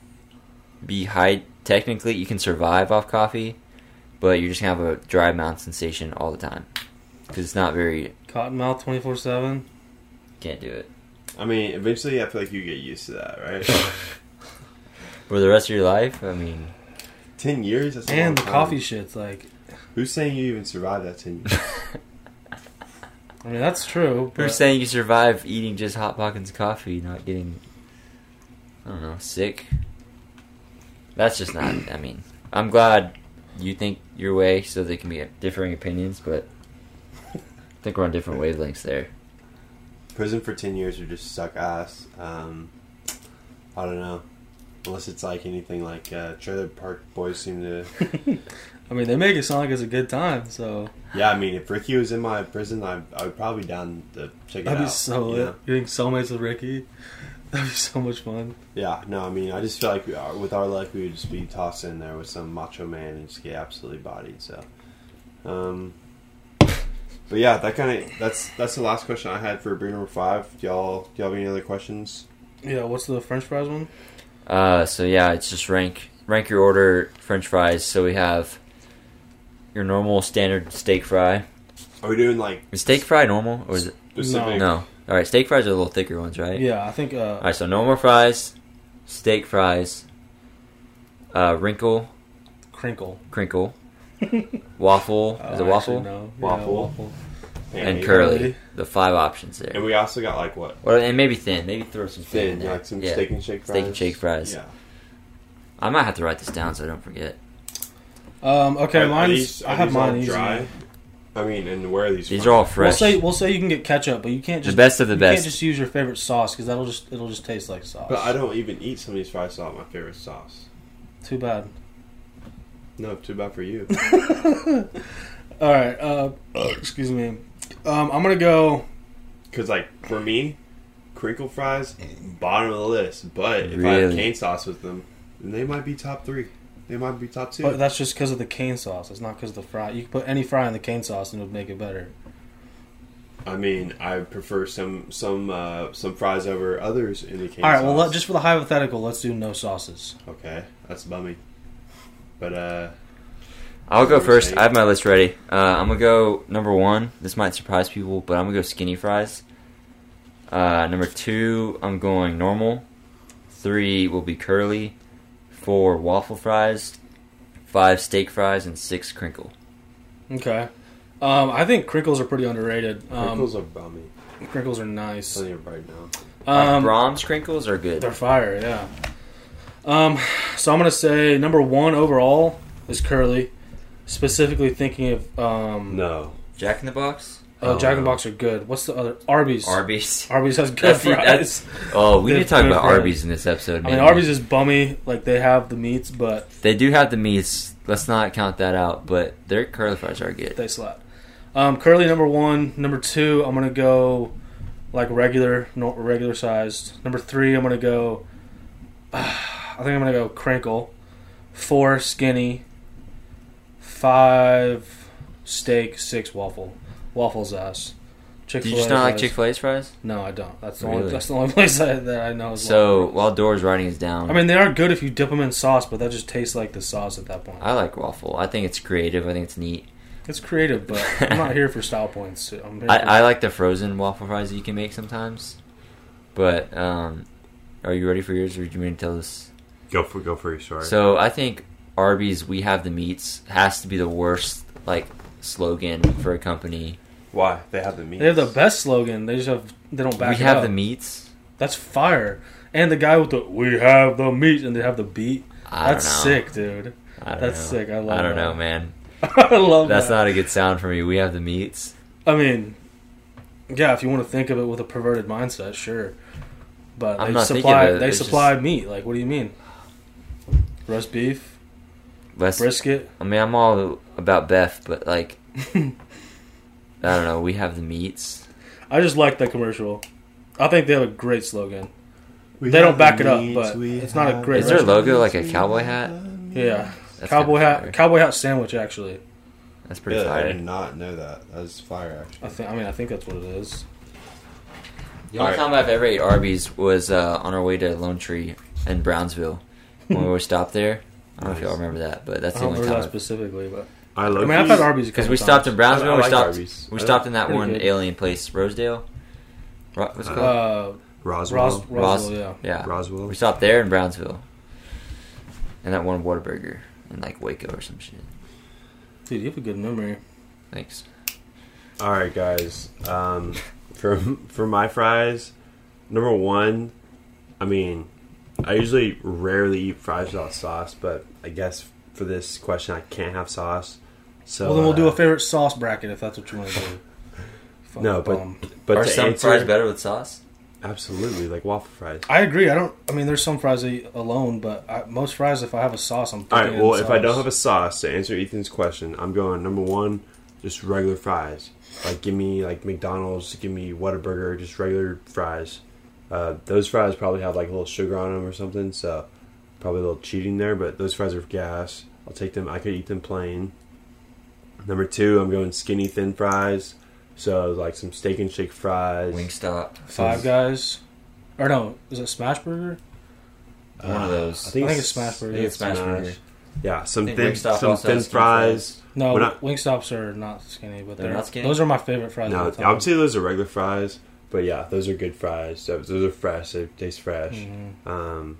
be high. Technically, you can survive off coffee, but you're just gonna have a dry mouth sensation all the time because it's not very. Cottonmouth twenty four seven. Can't do it I mean, eventually, I feel like you get used to that, right? for the rest of your life. I mean, ten years. That's And the time. coffee shit's like Who's saying you even survived that ten years? I mean that's true. who's But saying you survive eating just hot pockets of coffee, not getting, I don't know, sick? That's just not. I mean, I'm glad you think your way, so there can be differing opinions, but I think we're on different wavelengths there. Prison for ten years would just suck ass. Um, I don't know, unless it's like anything like uh, Trailer Park Boys seem to. I mean they make it sound like it's a good time, so Yeah, I mean, if Ricky was in my prison, I I would probably down to check it that'd out. be so you lit. know? Getting soulmates with Ricky. That'd be so much fun. Yeah, no, I mean, I just feel like we are, with our luck, we would just be tossed in there with some macho man and just get absolutely bodied. So, um, but yeah, that kind of that's that's the last question I had for beer number five. Do y'all do y'all have any other questions? Yeah, what's the French fries one? Uh, so yeah, it's just rank rank your order French fries. So we have your normal standard steak fry. Are we doing like Is steak fry normal or is it specific? no? All right, steak fries are the little thicker ones, right? Yeah, I think uh All right, so normal fries, steak fries, uh, wrinkle, crinkle. crinkle, waffle. Oh, is it actually, waffle? No. Waffle. Yeah, waffle. And Pancake. curly. Curly. The five options there. And we also got like what Well, and maybe thin. Maybe throw some thin, in thin, there. like some Yeah. steak and shake fries. Steak and shake fries. Yeah. I might have to write this down so I don't forget. Um, okay, Are- are mine's. these- I have these all mine easy. dry. I mean, and where are these? These from? are all We'll fresh. say we'll say you can get ketchup, but you can't just the just best of the you best. can't just use your favorite sauce because that'll just it'll just taste like sauce. But I don't even eat some of these fries without my favorite sauce. Too bad. No, too bad for you. All right. Uh, excuse me. Um, I'm gonna go. Because, like, for me, crinkle fries, bottom of the list. But if I have Really? cane sauce with them, then they might be top three. They might be top two. But that's just because of the cane sauce. It's not because of the fry. You can put any fry in the cane sauce and it'll make it better. I mean, I prefer some some uh, some fries over others in the cane All right. sauce. Well, let, just for the hypothetical, let's do no sauces. Okay, that's bummy. But, uh, I'll go What were you first. saying? I have my list ready. Uh, I'm gonna go number one. This might surprise people, but I'm gonna go skinny fries. Uh, number two, I'm going normal. Three will be curly. Four waffle fries. Five steak fries and six crinkle. Okay. Um, I think crinkles are pretty underrated. Um, crinkles are bummy. crinkles are nice. Telling you right now. Uh, Um, Brahms crinkles are good. They're fire, yeah. Um, so I'm gonna say number one overall is curly. Specifically thinking of um, No. Jack in the Box. oh, Jack in the Box are good. What's the other Arby's? Arby's. Arby's has good That's fries. that's- Oh, we They're need to talk about fries. Arby's in this episode. I mean. Arby's is bummy. Like they have the meats, but They do have the meats. Let's not count that out. But their curly fries are good. they slap. Um, curly number one. Number two, I'm gonna go like regular, regular sized. Number three, I'm gonna go. I think I'm gonna go crinkle. Four skinny. Five steak. Six waffle. Waffles ass. Chick Do Fil you A. just not like Chick Fil A's fries? No, I don't. That's the only. Really? That's the only place I, that I know. Is So waffle. while Dora's writing is down, I mean, they are good if you dip them in sauce, but that just tastes like the sauce at that point. I like waffle. I think it's creative. I think it's neat. It's creative, but I'm not here for style points. I'm here I, for- I like the frozen waffle fries that you can make sometimes. But um, are you ready for yours, or do you mean to tell us? Go for go for your story. So I think Arby's "We Have the Meats" has to be the worst like slogan for a company. Why? They have the meats? They have the best slogan. They just have they don't back we it have up. the meats. That's fire. And the guy with the "We have the meat" and they have the beat. I That's don't know. sick, dude. I don't That's know. sick. I love I don't that. know, man. I love That's that. not a good sound for me. We have the meats. I mean, yeah, if you want to think of it with a perverted mindset, sure. But I'm they not supply it. they It's supply meat. Like, what do you mean? Roast beef, Let's, brisket. I mean, I'm all about Beth, but like, I don't know. We have the meats. I just like that commercial. I think they have a great slogan. We They don't back the it up, but it's not a great Is their the logo like a cowboy hat? have the meats. Yeah, That's cowboy hat, fire. cowboy hat sandwich. Actually, That's pretty Yeah, I did not know that. That was fire, actually. I think. I mean, I think that's what it is. The only Alright. time I've ever ate Arby's was uh, on our way to Lone Tree in Brownsville when we were stopped there. I don't know if y'all remember that, but that's I the don't only remember time. that I've- specifically, but I, love I love mean, I've had Arby's Because we stopped in Brownsville. I we like stopped. Arby's. We I stopped in that Pretty one good. alien place, Rosedale. Ro- what's it called? Uh, Roswell. Ros- Roswell, Ros- yeah. yeah. Roswell. We stopped there in Brownsville. And that one Whataburger in like Waco or some shit. Dude, you have a good memory. Thanks. All right, guys. Um, for for my fries, number one, I mean, I usually rarely eat fries without sauce, but I guess for this question, I can't have sauce. So well, then we'll do uh, a favorite sauce bracket if that's what you want to do. Fucking No, but- bum. But Are some answer- fries better with sauce? Absolutely, like waffle fries. I agree. I don't. I mean, there's some fries I eat alone, but I, most fries, if I have a sauce, I'm. All right. dipping it in Well, if I don't have a sauce to answer Ethan's question, I'm going number one, just regular fries. Like give me like McDonald's, give me Whataburger, just regular fries. Uh, those fries probably have like a little sugar on them or something, so probably a little cheating there. But those fries are gas. I'll take them. I could eat them plain. Number two, I'm going skinny thin fries. So like some steak and shake fries. Wingstop. Five Guys, or no, is it Smash Burger? One of those. I think, I think it's Smash Burger. I think it's Smash Burger. Yeah, some thin, Wingstop some thin has fries. No, We're not- Wingstops are not skinny, but They're they're, not skinny? Those are my favorite fries. No, I would time. say those are regular fries, but yeah, those are good fries. Those those are fresh. They taste fresh. Mhm. Um,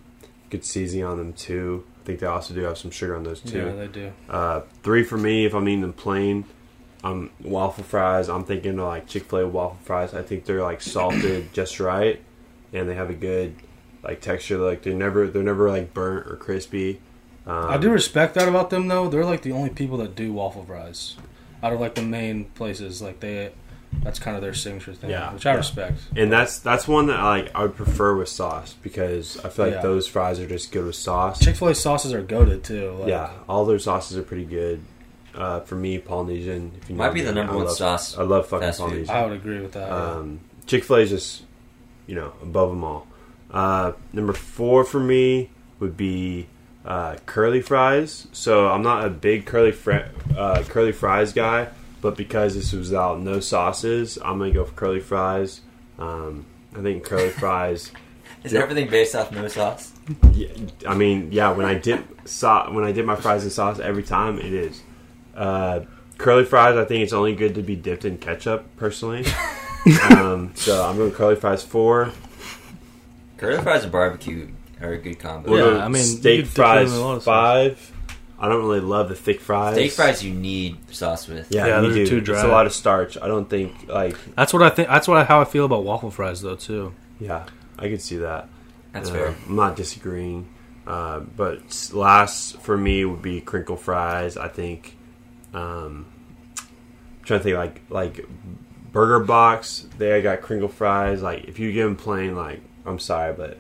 good seasoning on them too. I think they also do have some sugar on those too. Yeah, they do. Uh, three for me if I'm eating them plain. Um, waffle fries. I'm thinking of like Chick Fil A waffle fries. I think they're like salted just right, and they have a good like texture. Like they're never they're never like burnt or crispy. Um, I do respect that about them, though. They're like the only people that do waffle fries out of like the main places. Like they, that's kind of their signature thing, Yeah, which I yeah. respect. and that's that's one that like I would prefer with sauce because I feel like Yeah. those fries are just good with sauce. Chick Fil A sauces are goaded too. Like, yeah, all their sauces are pretty good. Uh, for me, Polynesian. If you know Might be the me, number I one love, sauce I love fucking fast food. Polynesian. I would agree with that. yeah. Um, Chick Fil A is just, you know, above them all. Uh, number four for me would be uh, curly fries. So I'm not a big curly fr- uh, curly fries guy, but because this was out no sauces, I'm gonna go for curly fries. Um, I think curly fries. Is Yep. everything based off no sauce? Yeah, I mean, yeah. When I dip so- when I dip my fries in sauce, every time it is. Uh, curly fries, I think it's only good to be dipped in ketchup, personally. um, so I'm going curly fries four. Curly fries and barbecue are a good combo. Yeah, I mean, you steak could dip them in fries a lot of sauce. five. I don't really love the thick fries. Steak fries you need sauce with. yeah, Yeah, you they're do. too It's a lot of starch. I don't think like that's what I think. That's what I, how I feel about waffle fries, though. Too. yeah, I could see that. That's Uh, fair. I'm not disagreeing. Uh, but s- last for me would be crinkle fries. I think. Um, I'm trying to think like like Burger Box. They got crinkle fries. Like if you give them plain, like I'm sorry, but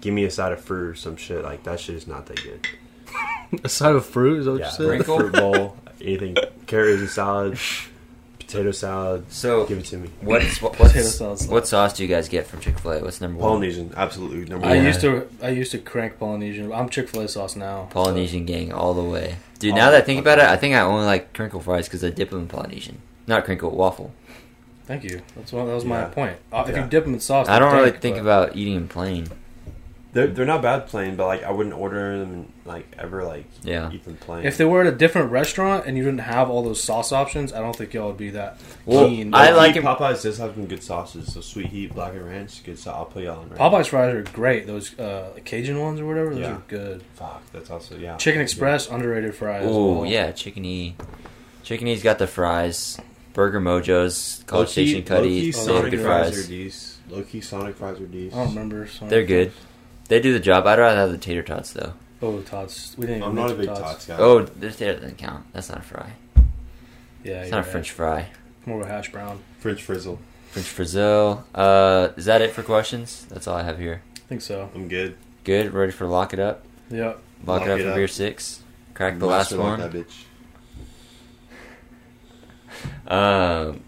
give me a side of fruit or some shit. Like that shit is not that good. A side of fruit is that what Yeah, you said? Crinkle? fruit bowl, anything, carrots and salad, potato salad. So, Give it to me. what's what, Potato salad. what sauce do you guys get from Chick Fil A? What's number one? Polynesian, absolutely number I one. Yeah. used to. I used to crank Polynesian. I'm Chick Fil A sauce now. Polynesian gang all the way, dude. All now that I think about it, I think I only like crinkle fries because I dip them in Polynesian, not crinkle waffle. Thank you. That's what. That was my Yeah. point. Uh, If Yeah. you dip them in sauce, I don't they're really think but- about eating them plain. They're they're not bad plain, but like I wouldn't order them like ever like Yeah. eat them plain. If they were at a different restaurant and you didn't have all those sauce options, I don't think y'all would be that Well, keen. I Low-key, like 'em- Popeyes does have some good sauces. So sweet heat, black and ranch, good sauce. I'll put y'all on. Right Popeyes fries are great. Those uh, Cajun ones or whatever, those Yeah. are good. Fuck, that's also yeah. Chicken Express underrated fries. as Oh well. yeah, Chicken E. Chicken E's got the fries. Burger Mojo's College Low-key- Station Cuddy. low-key They have Sonic good fries fries. are decent. Low key Sonic fries are decent. I don't remember. Sorry. They're good. They do the job. I'd rather have the tater tots though. Oh, the tots. We didn't. I'm even not a big tots. tots guy. Oh, the tater doesn't count. That's not a fry. Yeah, It's you're not a right. French fry. More of a hash brown. French frizzle. French frizzle. Uh, is that it for questions? That's all I have here. I think so. I'm good. Good. Ready for lock it up? Yep. Lock, Lock it up it for up. beer six. Crack the last Master like one. that bitch. Um,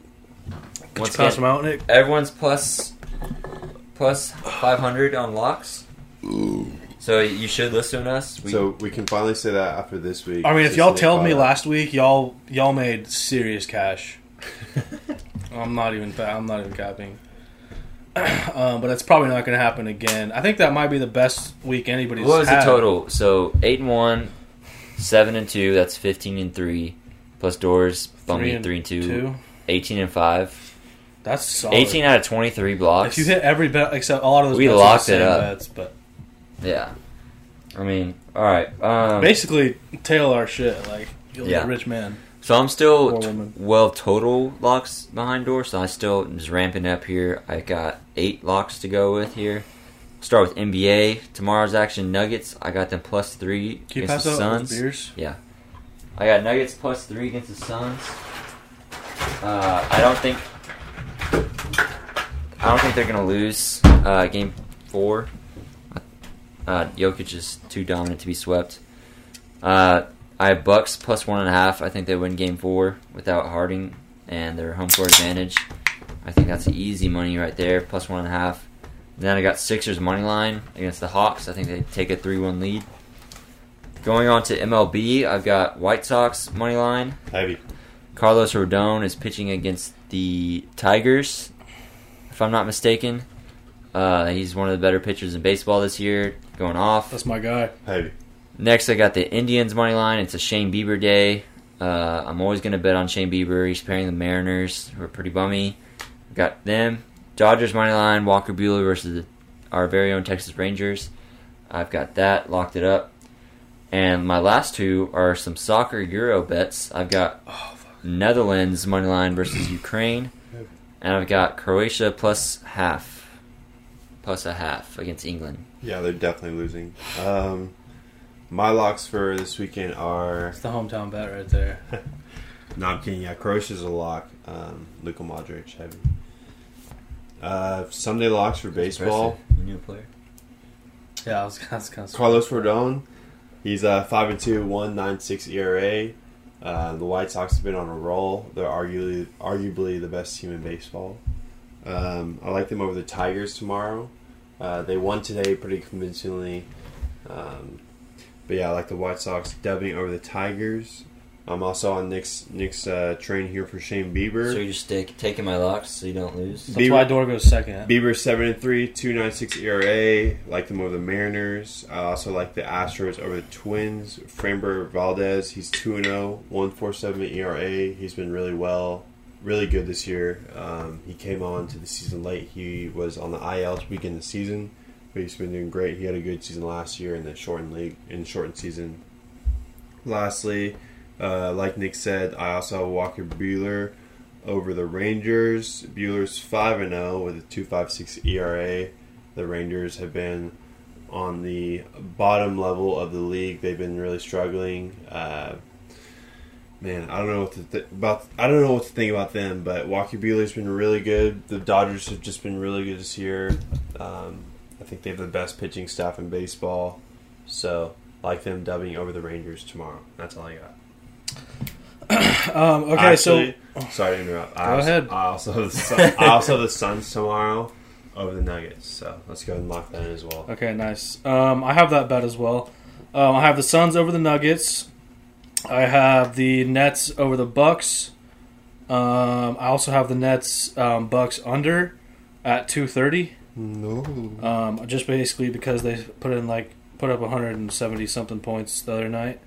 Could once you pass again, them out, Nick? everyone's plus plus five hundred on locks. So you should listen to us. We, so we can finally say that after this week. I mean, if y'all Nick told me up. last week, y'all y'all made serious cash. I'm not even. I'm not even capping. um, but it's probably not going to happen again. I think that might be the best week anybody's. what was had. the total? So eight and one, seven and two. That's fifteen and three. plus doors bumped Three and three and two. two. 18 and five. That's solid. 18 out of 23 blocks. If you hit every bet except a lot of those, We bets are the locked it up. Bets, but Yeah. I mean, all right. Um, basically, tail our shit. Like you'll be Yeah. a rich man. So I'm still Four t- women. well total locks behind door, so I still just ramping up here. I got eight locks to go with here. Start with NBA tomorrow's action. Nuggets. I got them plus three Can you against pass the out those Suns. beers? I got Nuggets plus three against the Suns. Uh, I don't think. I don't think they're gonna lose uh, game four. Uh, Jokic is too dominant to be swept. Uh, I have Bucks plus one and a half. I think they win game four without Harden and their home court advantage. I think that's easy money right there, plus one and a half. Then I got Sixers money line against the Hawks. I think they take a three-one lead. Going on to MLB, I've got White Sox money line. Heavy. Carlos Rodon is pitching against the Tigers, if I'm not mistaken. Uh, he's one of the better pitchers in baseball this year, going off. That's my guy. Hey. Next, I got the Indians money line. It's a Shane Bieber day. Uh, I'm always going to bet on Shane Bieber. He's pairing the Mariners, who are pretty bummy. Got them. Dodgers money line. Walker Buehler versus the, our very own Texas Rangers. I've got that locked it up. And my last two are some soccer Euro bets. I've got Netherlands money line versus Ukraine, and I've got Croatia plus half, plus a half against England. Yeah, they're definitely losing. Um, my locks for this weekend are. It's the hometown bet right there. No, I'm kidding. Yeah, Croatia's a lock. Um, Luka Modric, heavy. Uh, Sunday locks for baseball. Impressive. You knew a player. Yeah, I was, I was kind of Carlos Rodon, he's a five and two, one nine six ERA. Uh, the White Sox have been on a roll. They're arguably arguably the best team in baseball. Um, I like them over the Tigers tomorrow. Uh, they won today pretty convincingly. Um, but yeah, I like the White Sox dubbing over the Tigers. I'm also on Nick's Nick's uh, train here for Shane Bieber. So you're just take, taking my locks so you don't lose. That's Bieber- why Door goes second. Bieber seven and three, two nine six ERA. Like them over the Mariners. I also like the Astros over the Twins. Framber Valdez, he's two and 0, 1.47 ERA. He's been really well, really good this year. Um, he came on to the season late. He was on the IL to begin the season, but he's been doing great. He had a good season last year in the shortened league, in shortened season. Lastly, uh, like Nick said, I also have Walker Buehler over the Rangers. Buehler's 5 and 0 with a 2.56 ERA. The Rangers have been on the bottom level of the league. They've been really struggling. Uh, man, I don't know what to th- about. I don't know what to think about them. But Walker Buehler's been really good. The Dodgers have just been really good this year. Um, I think they have the best pitching staff in baseball. So, I like them dubbing over the Rangers tomorrow. That's all I got. Um, okay, Actually, sorry to interrupt. I Go also, ahead. I also have the Sun, I also have the Suns tomorrow over the Nuggets. So let's go and lock that in as well. okay, nice. Um, I have that bet as well. Um, I have the Suns over the Nuggets. I have the Nets over the Bucks. Um, I also have the Nets um, Bucks under at two thirty. No. Um, just basically because they put in like put up 170 something points the other night,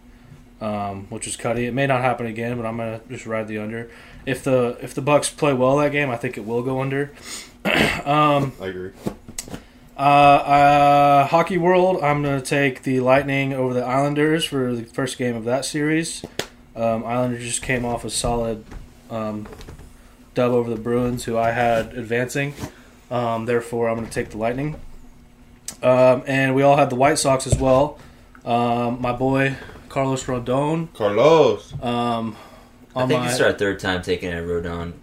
um, which is cutty. It may not happen again, but I'm gonna just ride the under. If the if the Bucks play well that game, I think it will go under. um, I agree. Uh, uh, hockey world, I'm gonna take the Lightning over the Islanders for the first game of that series. Um, Islanders just came off a solid um, dub over the Bruins, who I had advancing. Um, therefore, I'm going to take the Lightning. Um, and we all had the White Sox as well. Um, my boy Carlos Rodon. Carlos. Um, I think my, this is our third time taking a Rodon.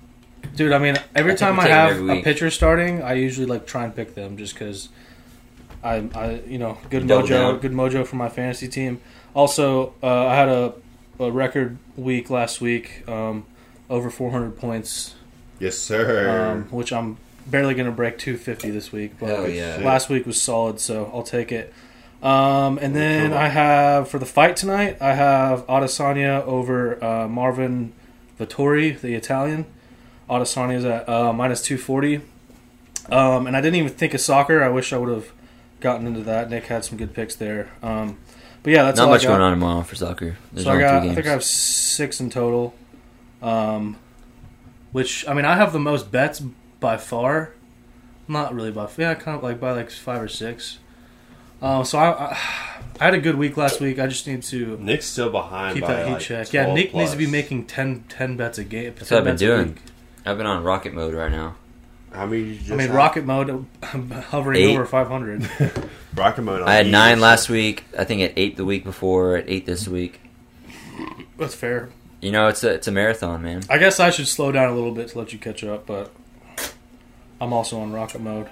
Dude. I mean, every I time I have a pitcher starting, I usually like try and pick them just because I, I, you know, good double mojo, down. good mojo for my fantasy team. Also, uh, I had a, a record week last week, um, over 400 points, Yes, sir. um, which I'm barely going to break 250 this week. But Hell yeah. last week was solid, so I'll take it. Um, and then Come. I have for the fight tonight, I have Adesanya over uh, Marvin Vettori, the Italian. Adesanya is at uh, minus 240. Um, and I didn't even think of soccer. I wish I would have gotten into that. Nick had some good picks there. Um, But yeah, that's Not all much I got. going on tomorrow for soccer. There's so I got. three I think I have six in total. Um, which I mean, I have the most bets by far. Not really by yeah, kind of like by like five or six. Uh, so I, I I had a good week last week. I just need to Nick's still behind. keep by that heat like check. Yeah, 12 Nick needs to be making 10, 10 bets a game. That's what I've been bets a doing. Week. I've been on rocket mode right now. How many? Did you just I mean, have? rocket mode, I'm hovering Eight. over five hundred. rocket mode. On I had easy, nine so- last week. I think at eight the week before. At eight this week. That's fair. You know, it's a it's a marathon, man. I guess I should slow down a little bit to let you catch up, but I'm also on rocket mode.